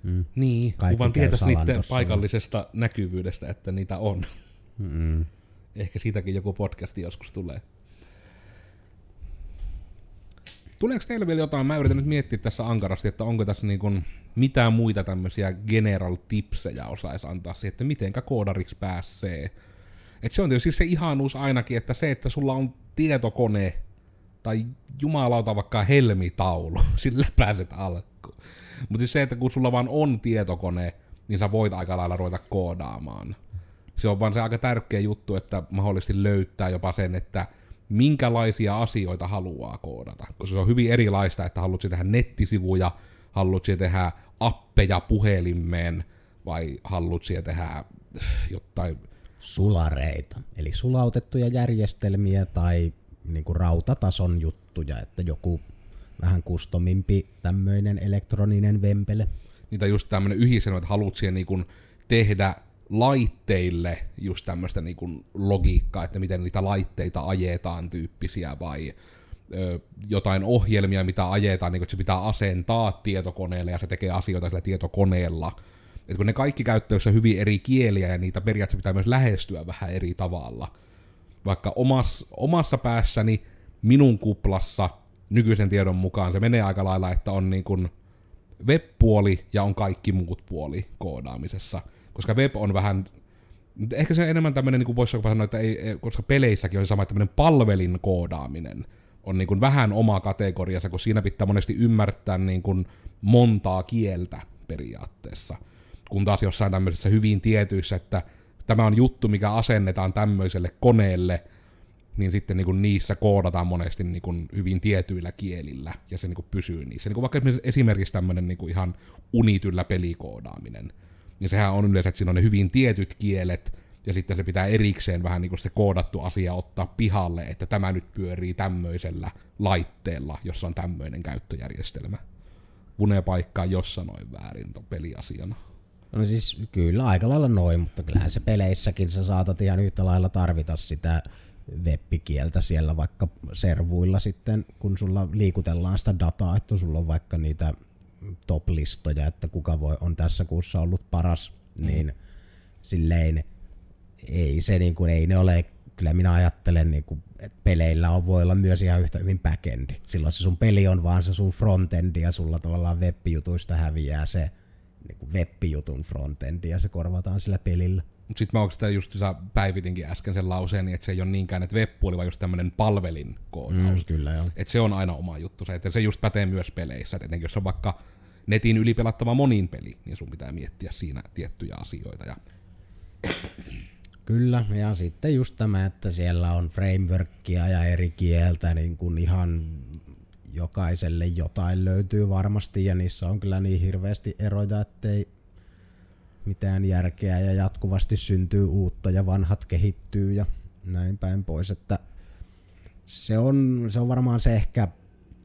Speaker 2: Mm. Niin, Kaikki kun vaan tietäisi niiden paikallisesta näkyvyydestä, että niitä on. Mm. Ehkä siitäkin joku podcasti joskus tulee. Tuleeko teille vielä jotain? Mä yritän nyt miettiä tässä ankarasti, että onko tässä niin kuin mitään muita tämmöisiä general tipsejä osaisi antaa siihen, että mitenkä koodariksi pääsee. Et se on tietysti se ihanuus ainakin, että se, että sulla on tietokone tai jumalauta vaikka helmitaulu, (laughs) sillä pääset alkuun. Mutta siis se, että kun sulla vaan on tietokone, niin sä voit aika lailla ruveta koodaamaan. Se on vaan se aika tärkeä juttu, että mahdollisesti löytää jopa sen, että minkälaisia asioita haluaa koodata. Koska se on hyvin erilaista, että haluat tehdä nettisivuja, haluat tehdä appeja puhelimeen, vai haluat tehdä jotain...
Speaker 3: Sulareita, eli sulautettuja järjestelmiä tai niin kuin rautatason juttuja, että joku vähän kustomimpi tämmöinen elektroninen vempele.
Speaker 2: Niitä just tämmöinen yhdistelmä, että haluat siihen niin tehdä laitteille just tämmöistä niin logiikkaa, että miten niitä laitteita ajetaan tyyppisiä, vai jotain ohjelmia, mitä ajetaan, niin kuin, että se pitää asentaa tietokoneelle ja se tekee asioita sillä tietokoneella. Et kun ne kaikki käyttöissä hyvin eri kieliä ja niitä periaatteessa pitää myös lähestyä vähän eri tavalla. Vaikka omas, omassa päässäni, minun kuplassa, nykyisen tiedon mukaan se menee aika lailla, että on niin kuin web-puoli ja on kaikki muut puoli koodaamisessa – koska web on vähän, ehkä se enemmän tämmöinen, niin kuin voisi sanoa, että ei, koska peleissäkin on sama tämmöinen palvelin koodaaminen, on niin kuin vähän oma kategoriassa, kun siinä pitää monesti ymmärtää niin kuin montaa kieltä periaatteessa. Kun taas jossain tämmöisessä hyvin tietyissä, että tämä on juttu, mikä asennetaan tämmöiselle koneelle, niin sitten niin kuin niissä koodataan monesti niin kuin hyvin tietyillä kielillä, ja se niin kuin pysyy niissä. Niin kuin vaikka esimerkiksi tämmöinen niin kuin ihan unityllä pelikoodaaminen, niin sehän on yleensä, että siinä on ne hyvin tietyt kielet, ja sitten se pitää erikseen vähän niin kuin se koodattu asia ottaa pihalle, että tämä nyt pyörii tämmöisellä laitteella, jossa on tämmöinen käyttöjärjestelmä. Vune paikkaa jos sanoin väärin ton peliasiana.
Speaker 3: No siis kyllä aika lailla noin, mutta kyllähän se peleissäkin sä saatat ihan yhtä lailla tarvita sitä webbikieltä siellä vaikka servuilla sitten, kun sulla liikutellaan sitä dataa, että sulla on vaikka niitä top-listoja, että kuka voi, on tässä kuussa ollut paras, mm. niin silleen ei se niin kuin, ei ne ole, kyllä minä ajattelen, niin kuin, että peleillä on, voi olla myös ihan yhtä hyvin backendi. Silloin se sun peli on vaan se sun frontendi ja sulla tavallaan web-jutuista häviää se niin kuin web-jutun frontendi ja se korvataan sillä pelillä.
Speaker 2: Mutta sitten mä sitä just päivitinkin äsken sen lauseen, että se ei ole niinkään, että webpuoli, vaan just tämmöinen palvelin koodaus.
Speaker 3: Mm, kyllä joo.
Speaker 2: Että se on aina oma juttu. Se, että se just pätee myös peleissä. Et etenkin jos on vaikka netin ylipelattava monin peli, niin sun pitää miettiä siinä tiettyjä asioita. Ja...
Speaker 3: Kyllä, ja sitten just tämä, että siellä on frameworkia ja eri kieltä, niin kuin ihan jokaiselle jotain löytyy varmasti, ja niissä on kyllä niin hirveästi eroja, ettei mitään järkeä, ja jatkuvasti syntyy uutta, ja vanhat kehittyy, ja näin päin pois, että se on, se on varmaan se ehkä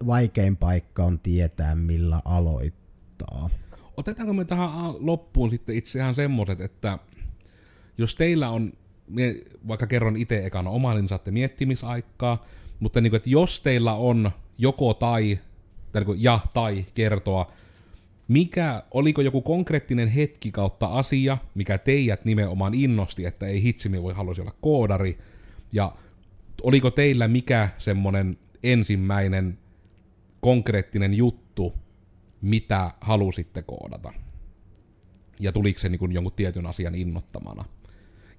Speaker 3: vaikein paikka on tietää, millä aloittaa.
Speaker 2: Otetaanko me tähän loppuun sitten itse ihan semmoiset, että jos teillä on, vaikka kerron itse ekana oma, niin saatte miettimisaikaa, mutta niin kuin, että jos teillä on joko tai, tai niin kuin ja tai kertoa, mikä, oliko joku konkreettinen hetki kautta asia, mikä teidät nimenomaan innosti, että ei hitsi, voi halusi olla koodari, ja oliko teillä mikä semmonen ensimmäinen konkreettinen juttu, mitä halusitte koodata? Ja tuliko se niin kuin jonkun tietyn asian innottamana?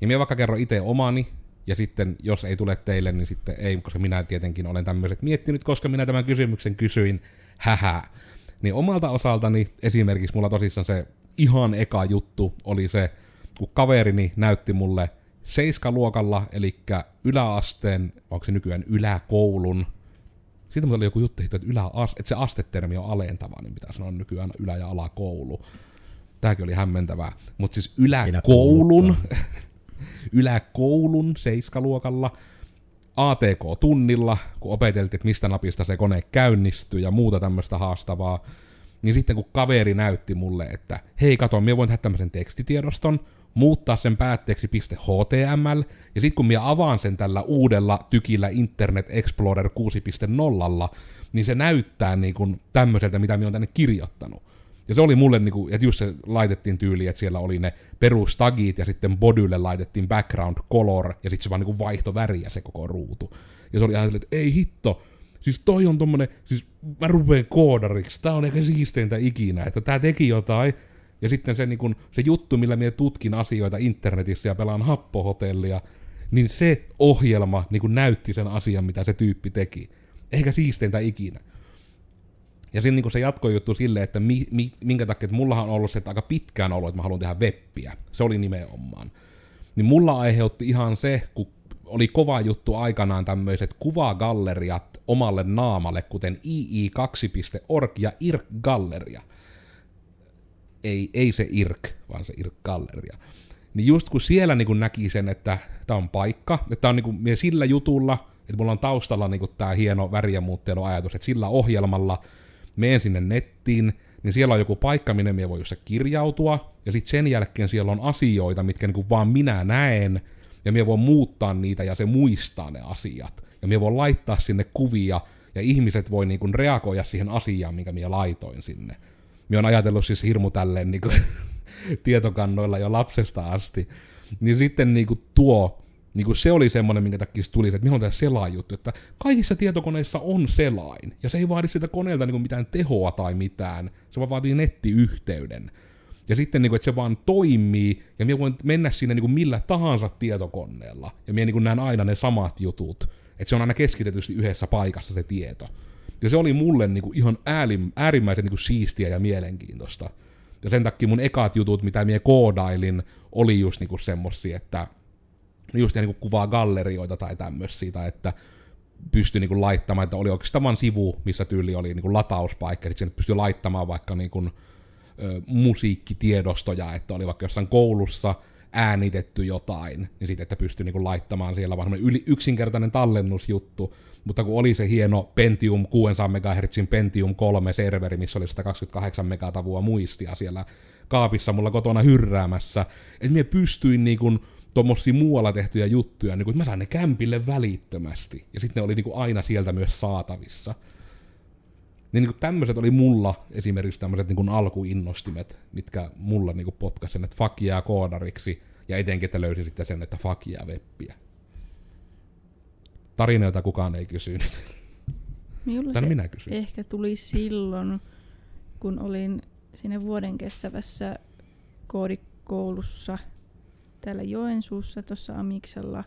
Speaker 2: Ja minä vaikka kerron itse omani, ja sitten jos ei tule teille, niin sitten ei, koska minä tietenkin olen tämmöiset miettinyt, koska minä tämän kysymyksen kysyin, hähä. Niin omalta osaltani esimerkiksi mulla tosissaan se ihan eka juttu oli se, kun kaverini näytti mulle seiskaluokalla, eli yläasteen, onko se nykyään yläkoulun, siitä oli joku juttu, että, yläas, että se astetermi on alentava, niin pitää sanoa nykyään ylä- ja alakoulu. Tämäkin oli hämmentävää. Mutta siis yläkoulun, (laughs) yläkoulun seiskaluokalla ATK-tunnilla, kun opeteltiin, että mistä napista se kone käynnistyy ja muuta tämmöistä haastavaa, niin sitten kun kaveri näytti mulle, että hei kato, minä voin tehdä tämmöisen tekstitiedoston, muuttaa sen päätteeksi .html, ja sitten kun minä avaan sen tällä uudella tykillä Internet Explorer 6.0, niin se näyttää niin kuin tämmöiseltä, mitä minä olen tänne kirjoittanut. Ja se oli mulle, niinku, että just se laitettiin tyyliin, että siellä oli ne perustagit ja sitten bodylle laitettiin background color ja sitten se vaan niinku vaihto väriä se koko ruutu. Ja se oli ihan että ei hitto, siis toi on tommonen, siis mä rupeen koodariksi, tää on ehkä siisteintä ikinä, että tää teki jotain. Ja sitten se, niinku, se juttu, millä minä tutkin asioita internetissä ja pelaan happohotellia, niin se ohjelma niinku näytti sen asian, mitä se tyyppi teki. Eikä siisteintä ikinä. Ja siinä niin se jatkojuttu silleen, että mi, mi, minkä takia, että mullahan on ollut se, että aika pitkään ollut, että mä haluan tehdä webbiä. Se oli nimenomaan. Niin mulla aiheutti ihan se, kun oli kova juttu aikanaan tämmöiset kuvagalleriat omalle naamalle, kuten ii2.org ja IRK-galleria. Ei, ei se IRK, vaan se IRK-galleria. Niin just kun siellä niin kun näki sen, että tämä on paikka, että tämä on niin sillä jutulla, että mulla on taustalla niin tämä hieno väriä ajatus, että sillä ohjelmalla – meen sinne nettiin, niin siellä on joku paikka, minne minä voi kirjautua, ja sitten sen jälkeen siellä on asioita, mitkä niinku vaan minä näen, ja minä voin muuttaa niitä, ja se muistaa ne asiat. Ja minä voin laittaa sinne kuvia, ja ihmiset voi niinku reagoida siihen asiaan, minkä minä laitoin sinne. Minä on ajatellut siis hirmu tälleen niinku (laughs) tietokannoilla jo lapsesta asti. Niin sitten niinku tuo niin kuin se oli semmoinen, minkä takia se tuli, että mihin on tämä selainjuttu, että kaikissa tietokoneissa on selain, ja se ei vaadi sitä koneelta niin kuin mitään tehoa tai mitään, se vaan vaatii nettiyhteyden. Ja sitten, niin kuin, että se vaan toimii, ja minä voin mennä sinne niin kuin millä tahansa tietokoneella, ja minä niin näen aina ne samat jutut, että se on aina keskitetysti yhdessä paikassa se tieto. Ja se oli mulle niin kuin ihan äärimmäisen niin kuin siistiä ja mielenkiintoista. Ja sen takia mun ekat jutut, mitä minä koodailin, oli just niin kuin semmosia, että just niin kuin kuvaa gallerioita tai tämmöisiä, että pystyi niin kuin laittamaan, että oli oikeastaan vain sivu, missä tyyli oli niin kuin latauspaikka, sitten pystyi laittamaan vaikka niin kuin, ö, musiikkitiedostoja, että oli vaikka jossain koulussa äänitetty jotain, niin sitten, että pystyi niinku laittamaan siellä vaan yli, yksinkertainen tallennusjuttu, mutta kun oli se hieno Pentium 600 MHz Pentium 3 serveri, missä oli 128 megatavua muistia siellä kaapissa mulla kotona hyrräämässä, että minä pystyin niinku tuommoisia muualla tehtyjä juttuja, niin kun, että mä sain ne kämpille välittömästi. Ja sitten ne oli niin kuin aina sieltä myös saatavissa. Niin, niin tämmöiset oli mulla esimerkiksi tämmöiset niin alkuinnostimet, mitkä mulla niin potkasin, sen, että fuck jää koodariksi, ja etenkin, että löysin sitten sen, että fuck jää webbiä. Tarina, jota kukaan ei kysynyt.
Speaker 1: Minulla
Speaker 2: Tän minä kysyn.
Speaker 1: ehkä tuli silloin, kun olin siinä vuoden kestävässä koodikoulussa täällä Joensuussa tuossa Amiksella.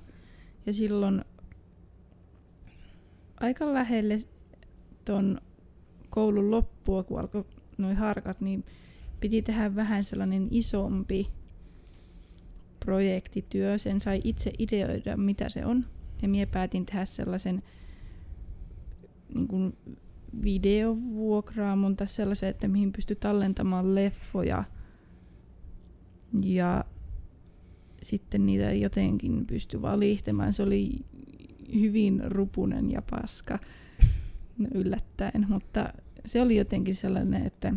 Speaker 1: Ja silloin aika lähelle ton koulun loppua, kun alkoi noin harkat, niin piti tehdä vähän sellainen isompi projektityö. Sen sai itse ideoida, mitä se on. Ja mie päätin tehdä sellaisen niin kuin videovuokraamon tai sellaisen, että mihin pystyy tallentamaan leffoja. Ja sitten niitä jotenkin pystyi valihtamaan. Se oli hyvin rupunen ja paska yllättäen, mutta se oli jotenkin sellainen, että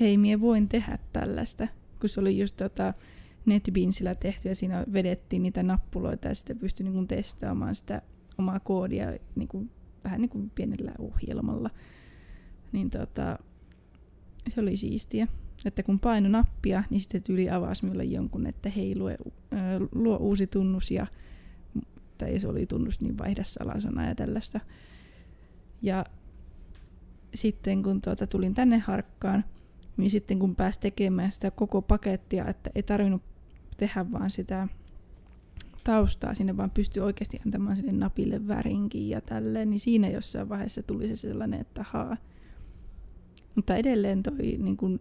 Speaker 1: hei, mie voin tehdä tällaista, kun se oli just tota, NetBeansillä tehty ja siinä vedettiin niitä nappuloita ja sitten pystyi niin testaamaan sitä omaa koodia niin kuin, vähän niin kuin pienellä ohjelmalla. Niin tota, se oli siistiä. Että kun paino nappia, niin sitten tyyli avasi minulle jonkun, että hei, lue, luo uusi tunnus ja tai se oli tunnus, niin vaihda salasana ja tällaista. Ja sitten kun tuota, tulin tänne harkkaan, niin sitten kun pääsi tekemään sitä koko pakettia, että ei tarvinnut tehdä vaan sitä taustaa sinne, vaan pystyi oikeasti antamaan sinne napille värinkin ja tälleen, niin siinä jossain vaiheessa tuli se sellainen, että haa. Mutta edelleen toi niin kun,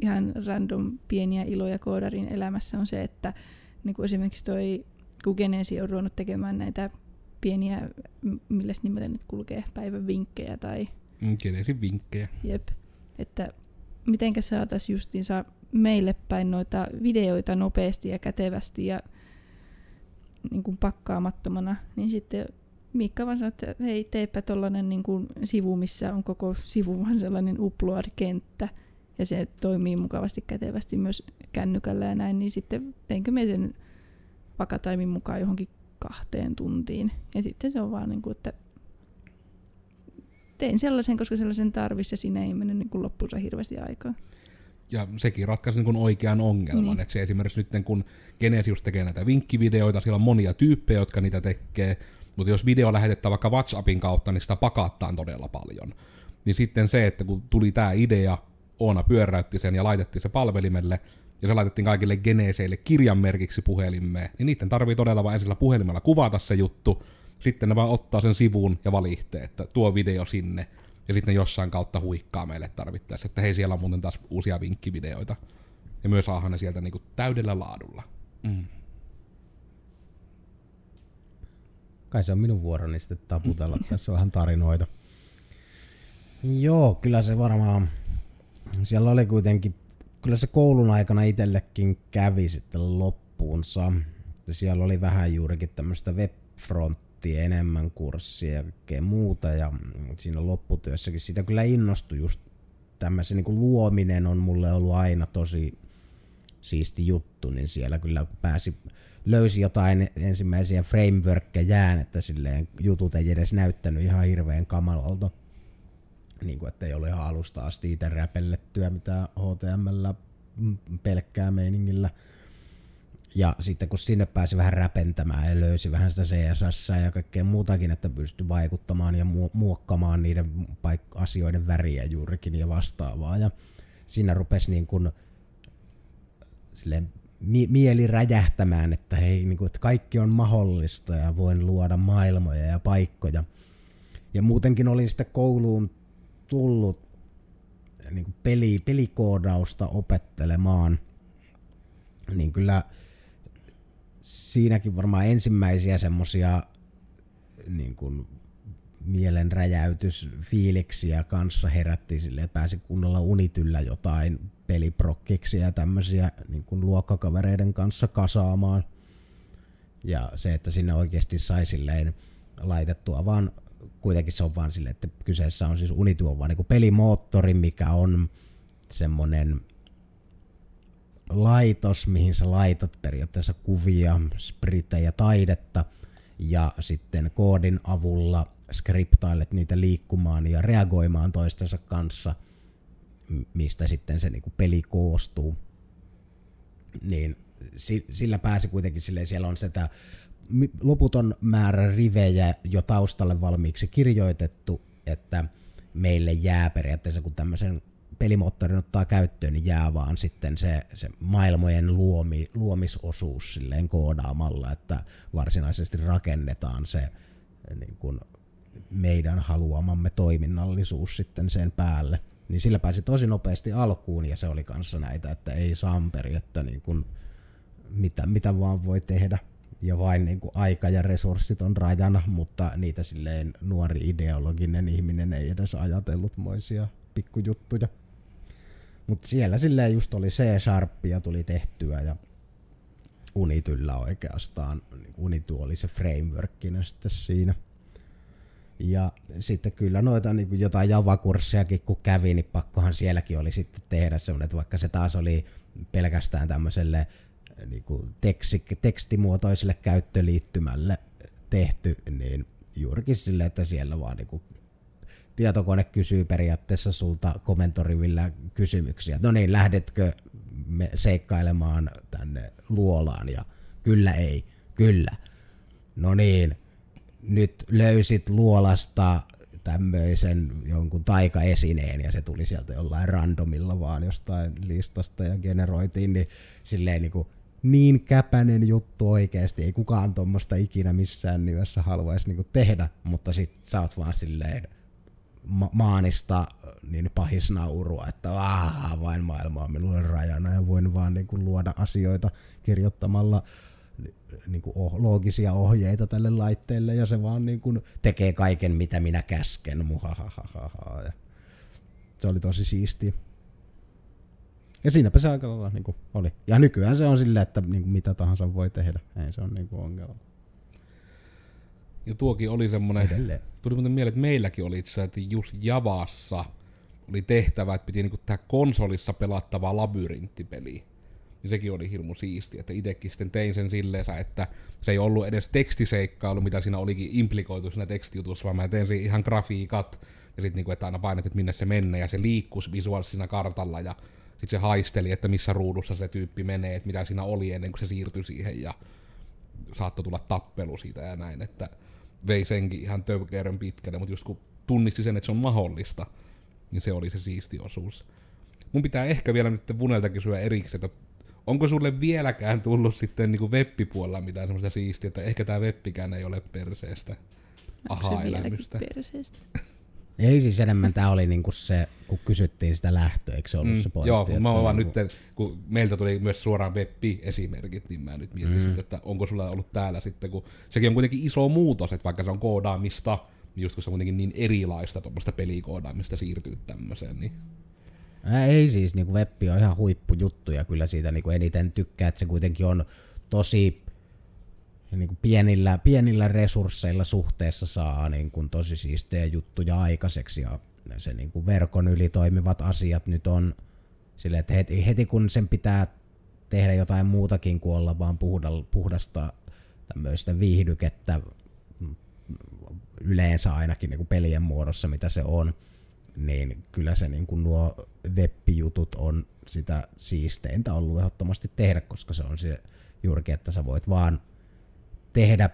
Speaker 1: ihan random pieniä iloja koodarin elämässä on se, että niin kuin esimerkiksi toi, kun Genesi on ruvennut tekemään näitä pieniä, millä nimellä nyt kulkee, päivän vinkkejä tai...
Speaker 2: Mm, Genesin vinkkejä.
Speaker 1: Jep. Että mitenkä saataisiin justiinsa meille päin noita videoita nopeasti ja kätevästi ja niin kuin pakkaamattomana, niin sitten Miikka vaan sanoi, että hei, teepä tollanen niin kuin sivu, missä on koko sivu vaan sellainen upload-kenttä, ja se toimii mukavasti kätevästi myös kännykällä ja näin, niin sitten teinkö me sen vakataimin mukaan johonkin kahteen tuntiin. Ja sitten se on vaan niin kuin, että tein sellaisen, koska sellaisen tarvisi ja siinä ei mennyt niin kuin loppuunsa hirveästi aikaa.
Speaker 2: Ja sekin ratkaisi niin kuin oikean ongelman,
Speaker 1: Niin.
Speaker 2: että se esimerkiksi nyt kun Genesius tekee näitä vinkkivideoita, siellä on monia tyyppejä, jotka niitä tekee, mutta jos video lähetetään vaikka WhatsAppin kautta, niin sitä pakattaan todella paljon. Niin sitten se, että kun tuli tämä idea, Oona pyöräytti sen ja laitettiin se palvelimelle, ja se laitettiin kaikille geneeseille kirjanmerkiksi puhelimeen, niin niiden tarvii todella vain sillä puhelimella kuvata se juttu, sitten ne vaan ottaa sen sivuun ja valihteen, että tuo video sinne, ja sitten ne jossain kautta huikkaa meille tarvittaessa, että hei siellä on muuten taas uusia vinkkivideoita. Ja myös saahan ne sieltä niinku täydellä laadulla. Mm.
Speaker 3: Kai se on minun vuoroni sitten taputella. (laughs) Tässä on vähän tarinoita. Joo, kyllä se varmaan... Siellä oli kuitenkin... Kyllä se koulun aikana itsellekin kävi sitten loppuunsa. Siellä oli vähän juurikin tämmöistä webfronttia enemmän kurssia ja kaikkea muuta. Ja siinä lopputyössäkin siitä kyllä innostui just tämmöisen niin luominen on mulle ollut aina tosi siisti juttu, niin siellä kyllä pääsi, löysi jotain ensimmäisiä frameworkkeja että silleen jutut ei edes näyttänyt ihan hirveän kamalalta. Niin kuin, että ei ole ihan alusta asti itse räpellettyä mitä HTML pelkkää meiningillä. Ja sitten kun sinne pääsi vähän räpentämään ja löysi vähän sitä CSS ja kaikkea muutakin, että pystyi vaikuttamaan ja mu- muokkamaan niiden paik- asioiden väriä juurikin ja vastaavaa. Ja siinä rupesi niin kuin silleen mi- mieli räjähtämään, että hei, niin kuin, että kaikki on mahdollista ja voin luoda maailmoja ja paikkoja. Ja muutenkin olin sitten kouluun tullut niin kuin peli, pelikoodausta opettelemaan, niin kyllä siinäkin varmaan ensimmäisiä semmosia niin kuin mielenräjäytys fiiliksiä kanssa herätti sille, että pääsi kunnolla unityllä jotain peliprokkiksi ja tämmöisiä niin kuin luokkakavereiden kanssa kasaamaan. Ja se, että sinne oikeasti sai silleen laitettua vaan, kuitenkin se on vaan silleen, että kyseessä on siis Unityö vaan niin pelimoottori, mikä on semmonen laitos, mihin sä laitat periaatteessa kuvia, spritejä, taidetta ja sitten koodin avulla skriptailet niitä liikkumaan ja reagoimaan toistensa kanssa, mistä sitten se niin peli koostuu. Niin sillä pääsi kuitenkin silleen, siellä on sitä loputon määrä rivejä jo taustalle valmiiksi kirjoitettu, että meille jää periaatteessa, kun tämmöisen pelimoottorin ottaa käyttöön, niin jää vaan sitten se, se maailmojen luomi, luomisosuus silleen koodaamalla, että varsinaisesti rakennetaan se niin kuin meidän haluamamme toiminnallisuus sitten sen päälle. Niin sillä pääsi tosi nopeasti alkuun ja se oli kanssa näitä, että ei samperi, että niin kuin mitä, mitä vaan voi tehdä ja vain niin kuin aika ja resurssit on rajana, mutta niitä silleen nuori ideologinen ihminen ei edes ajatellut moisia pikkujuttuja. Mutta siellä silleen just oli C-sharppia tuli tehtyä ja Unityllä oikeastaan, niin Unity oli se frameworkina sitten siinä. Ja sitten kyllä noita niin kuin jotain Java-kurssejakin kun kävi, niin pakkohan sielläkin oli sitten tehdä semmoinen, että vaikka se taas oli pelkästään tämmöiselle niin kuin teksti, tekstimuotoiselle käyttöliittymälle tehty, niin juurikin sille, että siellä vaan niin kuin tietokone kysyy periaatteessa sulta komentorivillä kysymyksiä. No niin, lähdetkö me seikkailemaan tänne luolaan? Ja kyllä ei, kyllä. No niin, nyt löysit luolasta tämmöisen jonkun taikaesineen ja se tuli sieltä jollain randomilla vaan jostain listasta ja generoitiin, niin silleen niin kuin niin käpänen juttu oikeasti, ei kukaan tuommoista ikinä missään nimessä haluaisi niinku tehdä, mutta sit sä oot vaan silleen ma- maanista niin pahisnaurua, että aah, vain maailma on minulle rajana ja voin vaan niinku luoda asioita kirjoittamalla niinku oh, loogisia ohjeita tälle laitteelle ja se vaan niinku tekee kaiken mitä minä käsken. Muhahahaha. Ja se oli tosi siistiä. Ja siinäpä se aika lailla niin kuin oli. Ja nykyään se on silleen, että niin kuin mitä tahansa voi tehdä. Ei se on niin kuin ongelma.
Speaker 2: Ja tuokin oli semmoinen, Edelleen. tuli muuten mieleen, että meilläkin oli itse että just Javassa oli tehtävä, että piti niinku tehdä konsolissa pelattavaa labyrinttipeliä. Ja sekin oli hirmu siisti, että itsekin sitten tein sen silleen, että se ei ollut edes tekstiseikkailu, mitä siinä olikin implikoitu siinä tekstijutussa, vaan mä tein siinä ihan grafiikat, ja sitten niinku, että aina painat, että minne se menee, ja se liikkuisi visuaalisena kartalla, ja sitten se haisteli, että missä ruudussa se tyyppi menee, että mitä siinä oli ennen kuin se siirtyi siihen ja saattoi tulla tappelu siitä ja näin, että vei senkin ihan töykerön pitkälle, mutta just kun tunnisti sen, että se on mahdollista, niin se oli se siisti osuus. Mun pitää ehkä vielä nyt Vunelta kysyä erikseen, että onko sulle vieläkään tullut sitten niin webbipuolella mitään semmoista siistiä, että ehkä tämä webbikään ei ole perseestä. Aha-elämystä.
Speaker 1: perseestä? (laughs)
Speaker 3: Ei siis enemmän tämä oli niinku se, kun kysyttiin sitä lähtöä, eikö se ollut mm, se pointti?
Speaker 2: Joo, mä vaan niinku... nyt, kun meiltä tuli myös suoraan web-esimerkit, niin mä nyt mietin mm. sitten, että onko sulla ollut täällä sitten, kun sekin on kuitenkin iso muutos, että vaikka se on koodaamista, niin just kun se on kuitenkin niin erilaista tuommoista pelikoodaamista siirtyy tämmöiseen, niin...
Speaker 3: Ää, ei siis, niin web on ihan huippujuttu ja kyllä siitä niin kuin eniten tykkää, että se kuitenkin on tosi niin kuin pienillä, pienillä resursseilla suhteessa saa niin kuin tosi siistejä juttuja aikaiseksi. Ja se niin kuin verkon yli toimivat asiat nyt on sille, että heti, heti kun sen pitää tehdä jotain muutakin kuin olla vaan puhdasta tämmöistä viihdykettä yleensä ainakin niin kuin pelien muodossa, mitä se on, niin kyllä se niin kuin nuo web-jutut on sitä siisteintä ollut ehdottomasti tehdä, koska se on se juurikin, että sä voit vaan tehdä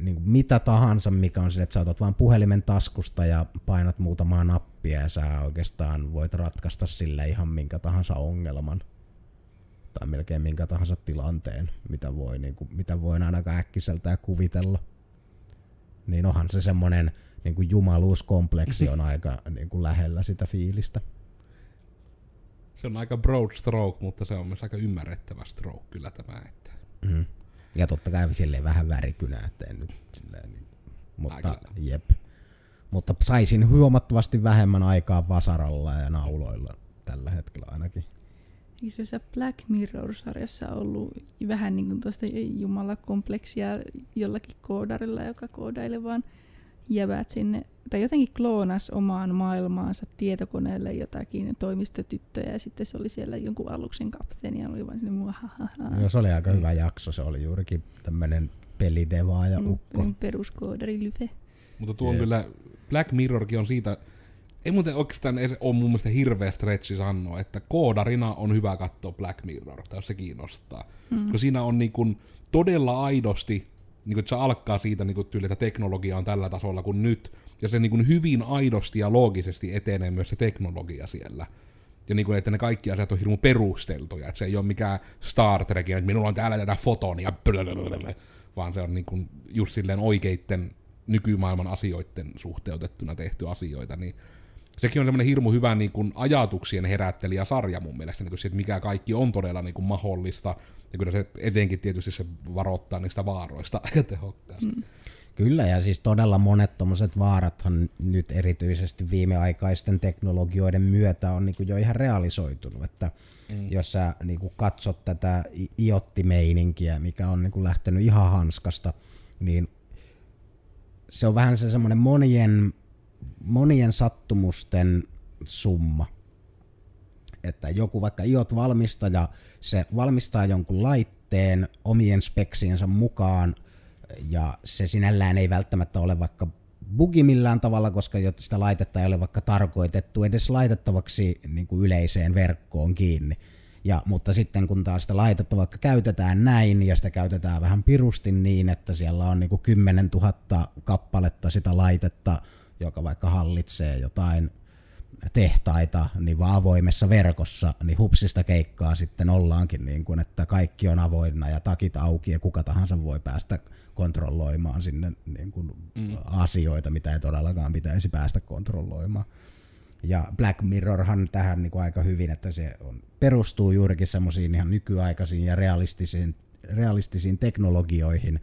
Speaker 3: niin kuin mitä tahansa, mikä on sille, että sä otat vaan puhelimen taskusta ja painat muutamaa nappia ja sä oikeastaan voit ratkaista sille ihan minkä tahansa ongelman tai melkein minkä tahansa tilanteen, mitä voi, niin kuin, mitä voin ainakaan äkkiseltään kuvitella. Niin onhan se semmoinen niin kuin jumaluuskompleksi on aika niin kuin lähellä sitä fiilistä.
Speaker 2: Se on aika broad stroke, mutta se on myös aika ymmärrettävä stroke kyllä tämä. Että.
Speaker 3: Mm. Ja totta kai silleen vähän värikynä, että en nyt silleen, niin, Mutta, jep. Mutta saisin huomattavasti vähemmän aikaa vasaralla ja nauloilla tällä hetkellä ainakin.
Speaker 1: Eikö se Black Mirror-sarjassa ollut vähän niin kuin tuosta jumalakompleksia jollakin koodarilla, joka koodailee vaan jävät sinne, tai jotenkin kloonas omaan maailmaansa tietokoneelle jotakin toimistotyttöjä, ja sitten se oli siellä jonkun aluksen kapteeni, ja oli vaan sinne muahahaha.
Speaker 3: Joo, se oli aika hyvä jakso. Se oli juurikin tämmönen pelidevaa ja ukko.
Speaker 1: Peruskoodari lyfe.
Speaker 2: Mutta tuo on kyllä, Black Mirrorkin on siitä, ei muuten oikeastaan edes ole mun mielestä hirveä stretchi sanoa, että koodarina on hyvä katsoa Black Mirror, tai jos se kiinnostaa. Mm. Kun siinä on niin kuin todella aidosti, niin kuin, että se alkaa siitä niin kuin, tyyli, että teknologia on tällä tasolla kuin nyt, ja se niin kuin hyvin aidosti ja loogisesti etenee myös se teknologia siellä. Ja niin kuin, että ne kaikki asiat on hirmu perusteltuja, että se ei ole mikään Star Trek, että minulla on täällä tätä fotonia, vaan se on niin kuin just silleen oikeitten nykymaailman asioiden suhteutettuna tehty asioita, niin sekin on semmoinen hirmu hyvä niin kuin ajatuksien herättelijä sarja mun mielestä, niin kuin että mikä kaikki on todella niin kuin mahdollista, ja kyllä se etenkin tietysti se varoittaa niistä vaaroista (laughs) aika tehokkaasti. Mm.
Speaker 3: Kyllä, ja siis todella monet tommoset vaarathan nyt erityisesti viimeaikaisten teknologioiden myötä on niinku jo ihan realisoitunut, että mm. jos sä niinku katsot tätä iottimeininkiä, mikä on niinku lähtenyt ihan hanskasta, niin se on vähän se semmoinen monien, monien sattumusten summa. Että joku vaikka iot valmistaja, se valmistaa jonkun laitteen omien speksiensä mukaan, ja se sinällään ei välttämättä ole vaikka bugi millään tavalla, koska sitä laitetta ei ole vaikka tarkoitettu edes laitettavaksi niin kuin yleiseen verkkoon kiinni. Ja, mutta sitten kun taas sitä laitetta vaikka käytetään näin ja sitä käytetään vähän pirusti niin, että siellä on niin kuin 10 000 kappaletta sitä laitetta, joka vaikka hallitsee jotain tehtaita, niin vaan avoimessa verkossa, niin hupsista keikkaa sitten ollaankin niin kuin, että kaikki on avoinna ja takit auki ja kuka tahansa voi päästä kontrolloimaan sinne niin kuin mm. asioita, mitä ei todellakaan pitäisi päästä kontrolloimaan. Ja Black Mirrorhan tähän niin kuin aika hyvin, että se on, perustuu juurikin semmoisiin ihan nykyaikaisiin ja realistisiin, realistisiin teknologioihin,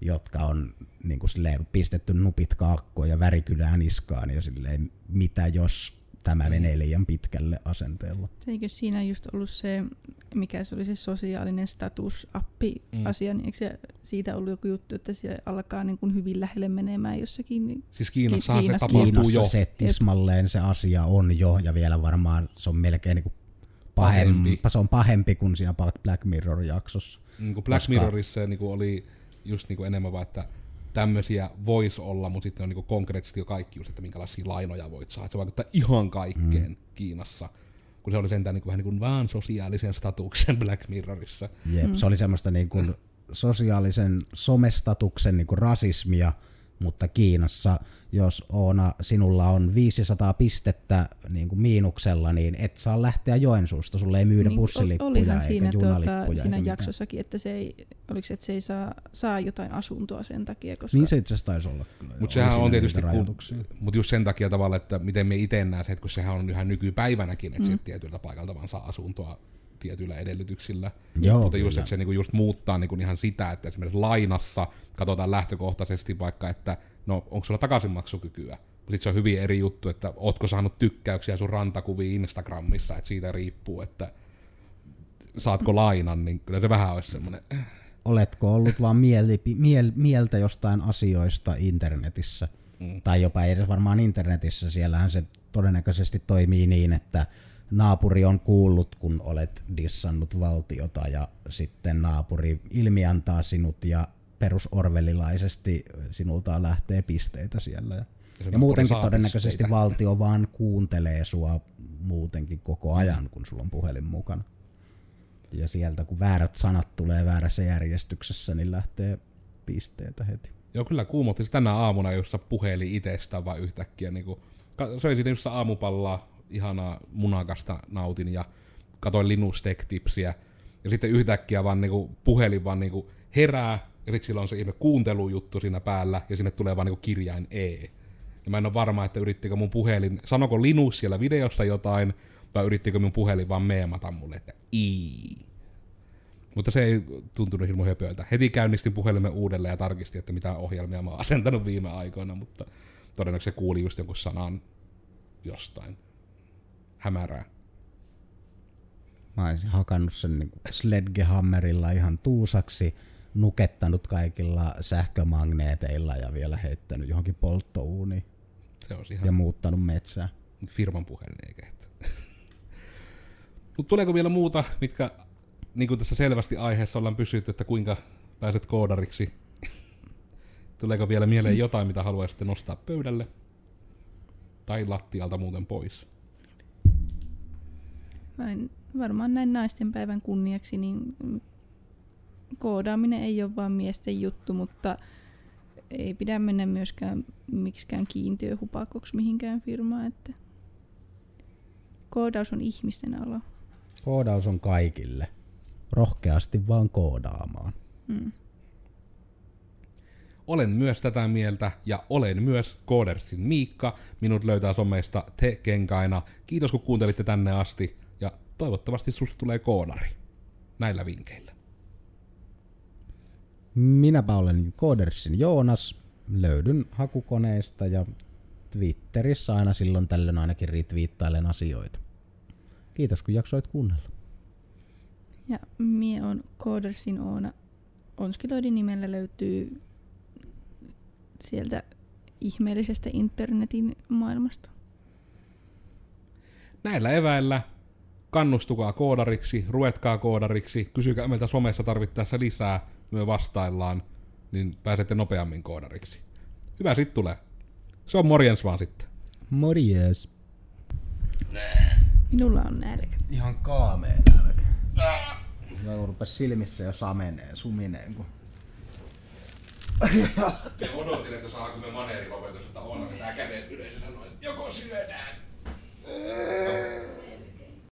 Speaker 3: jotka on niin kuin silleen, pistetty nupit kaakkoon ja värikylään niskaan ja silleen, mitä jos tämä menee liian pitkälle asenteella.
Speaker 1: Eikö siinä just ollut se, mikä se oli se sosiaalinen status-appi-asia, niin eikö se siitä ollut joku juttu, että se alkaa niin kuin hyvin lähelle menemään jossakin? Niin
Speaker 2: Siis Kiinassahan
Speaker 1: Kiinassa-
Speaker 2: se tapahtuu
Speaker 3: Kiinassa
Speaker 2: jo.
Speaker 3: se tismalleen se asia on jo, ja vielä varmaan se on melkein niin kuin
Speaker 2: Pahempi.
Speaker 3: pahempi. se on pahempi kuin siinä Black Mirror-jaksossa.
Speaker 2: Niin kuin Black
Speaker 3: Koska-
Speaker 2: Mirrorissa se niin kuin oli just niin kuin enemmän vaan, että tämmöisiä voisi olla, mutta sitten on niin konkreettisesti jo kaikki just, että minkälaisia lainoja voit saada. Se vaikuttaa ihan kaikkeen mm. Kiinassa. Kun se oli sentään niin kuin, vähän niin kuin vaan sosiaalisen statuksen Black Mirrorissa.
Speaker 3: Jep, mm. se oli semmoista niin kuin sosiaalisen somestatuksen niin kuin rasismia, mutta Kiinassa, jos Oona, sinulla on 500 pistettä niin kuin miinuksella, niin et saa lähteä Joensuusta, sulle ei myydä
Speaker 1: Niin,
Speaker 3: bussilippuja
Speaker 1: olihan
Speaker 3: eikä
Speaker 1: siinä,
Speaker 3: junalippuja.
Speaker 1: tuota, siinä
Speaker 3: eikä
Speaker 1: jaksossakin, että se ei, oliko se, että se ei saa, saa jotain asuntoa sen takia, koska
Speaker 3: Niin se itse asiassa taisi olla kyllä.
Speaker 2: Mutta sehän on tietysti, mutta just sen takia tavalla, että miten me itse näen se, että kun sehän on ihan nykypäivänäkin, että
Speaker 1: Mm.
Speaker 2: mm. tietyltä paikalta vaan saa asuntoa tietyillä edellytyksillä.
Speaker 3: Joo,
Speaker 2: Mutta just, että se niinku just muuttaa niinku ihan sitä, että esimerkiksi lainassa katsotaan lähtökohtaisesti vaikka, että no onko sulla takaisinmaksukykyä. Sitten se on hyvin eri juttu, että ootko saanut tykkäyksiä sun rantakuviin Instagramissa, että siitä riippuu, että saatko lainan, niin kyllä se vähän olisi semmoinen.
Speaker 3: Oletko ollut vaan mielipi, miel, mieltä jostain asioista internetissä?
Speaker 2: Mm.
Speaker 3: Tai jopa edes varmaan internetissä, siellähän se todennäköisesti toimii niin, että naapuri on kuullut, kun olet dissannut valtiota ja sitten naapuri ilmiantaa sinut ja perusorvelilaisesti sinulta lähtee pisteitä siellä. Ja, ja muutenkin todennäköisesti
Speaker 2: pisteitä.
Speaker 3: valtio vaan kuuntelee sua muutenkin koko ajan, kun sulla on puhelin mukana. Ja sieltä kun väärät sanat tulee väärässä järjestyksessä, niin lähtee pisteitä heti.
Speaker 2: Joo, kyllä kuumotti tänä aamuna, jossa puheli itsestään vaan yhtäkkiä. Niin kuin, söisin just aamupallaa, ihanaa munakasta nautin ja katoin Linus Tech Tipsiä. Ja sitten yhtäkkiä vaan niin kuin, puhelin vaan niin kuin, herää, ja sitten sillä on se ihme kuuntelujuttu siinä päällä, ja sinne tulee vaan niin kuin, kirjain E. Ja mä en ole varma, että yrittikö mun puhelin, sanoko Linus siellä videossa jotain, vai yrittikö mun puhelin vaan meemata mulle, että I. Mutta se ei tuntunut hirmu höpöltä. Heti käynnistin puhelimen uudelleen ja tarkistin, että mitä ohjelmia mä oon asentanut viime aikoina, mutta todennäköisesti se kuuli just jonkun sanan jostain. Hämärää.
Speaker 3: Mä olisin hakannut sen niin sledgehammerilla ihan tuusaksi, nukettanut kaikilla sähkömagneeteilla ja vielä heittänyt johonkin polttouuniin
Speaker 2: Se on ihan
Speaker 3: ja muuttanut metsää.
Speaker 2: firman puhelin eikä. (laughs) Mutta tuleeko vielä muuta, mitkä niin kuin tässä selvästi aiheessa ollaan pysytty, että kuinka pääset koodariksi? (laughs) Tuleeko vielä mieleen jotain, mitä haluaisitte nostaa pöydälle? Tai lattialta muuten pois?
Speaker 1: Vain varmaan näin naisten päivän kunniaksi, niin koodaaminen ei ole vain miesten juttu, mutta ei pidä mennä myöskään miksikään kiintiöhupakoksi mihinkään firmaan, että koodaus on ihmisten ala.
Speaker 3: Koodaus on kaikille. Rohkeasti vaan koodaamaan.
Speaker 1: Mm.
Speaker 2: Olen myös tätä mieltä ja olen myös Koodersin Miikka. Minut löytää someista te kenkaina. Kiitos kun kuuntelitte tänne asti toivottavasti susta tulee koodari. Näillä vinkkeillä.
Speaker 3: Minäpä olen Koodersin Joonas. Löydyn hakukoneista ja Twitterissä aina silloin tällöin ainakin retweettailen asioita. Kiitos kun jaksoit kuunnella.
Speaker 1: Ja mie on Koodersin Oona. Onskiloidin nimellä löytyy sieltä ihmeellisestä internetin maailmasta.
Speaker 2: Näillä eväillä kannustukaa koodariksi, ruetkaa koodariksi, kysykää meiltä somessa tarvittaessa lisää, me vastaillaan, niin pääsette nopeammin koodariksi. Hyvä sit tulee. Se on morjens vaan sitten.
Speaker 3: Morjes.
Speaker 1: Minulla on nälkä.
Speaker 3: Ihan kaamea nälkä. Mä rupes silmissä jo sameneen, sumineen. Kun...
Speaker 2: Ja odotin, että saako me maneerilopetus, että on, että kädet ylös ja sanoo, että joko syödään.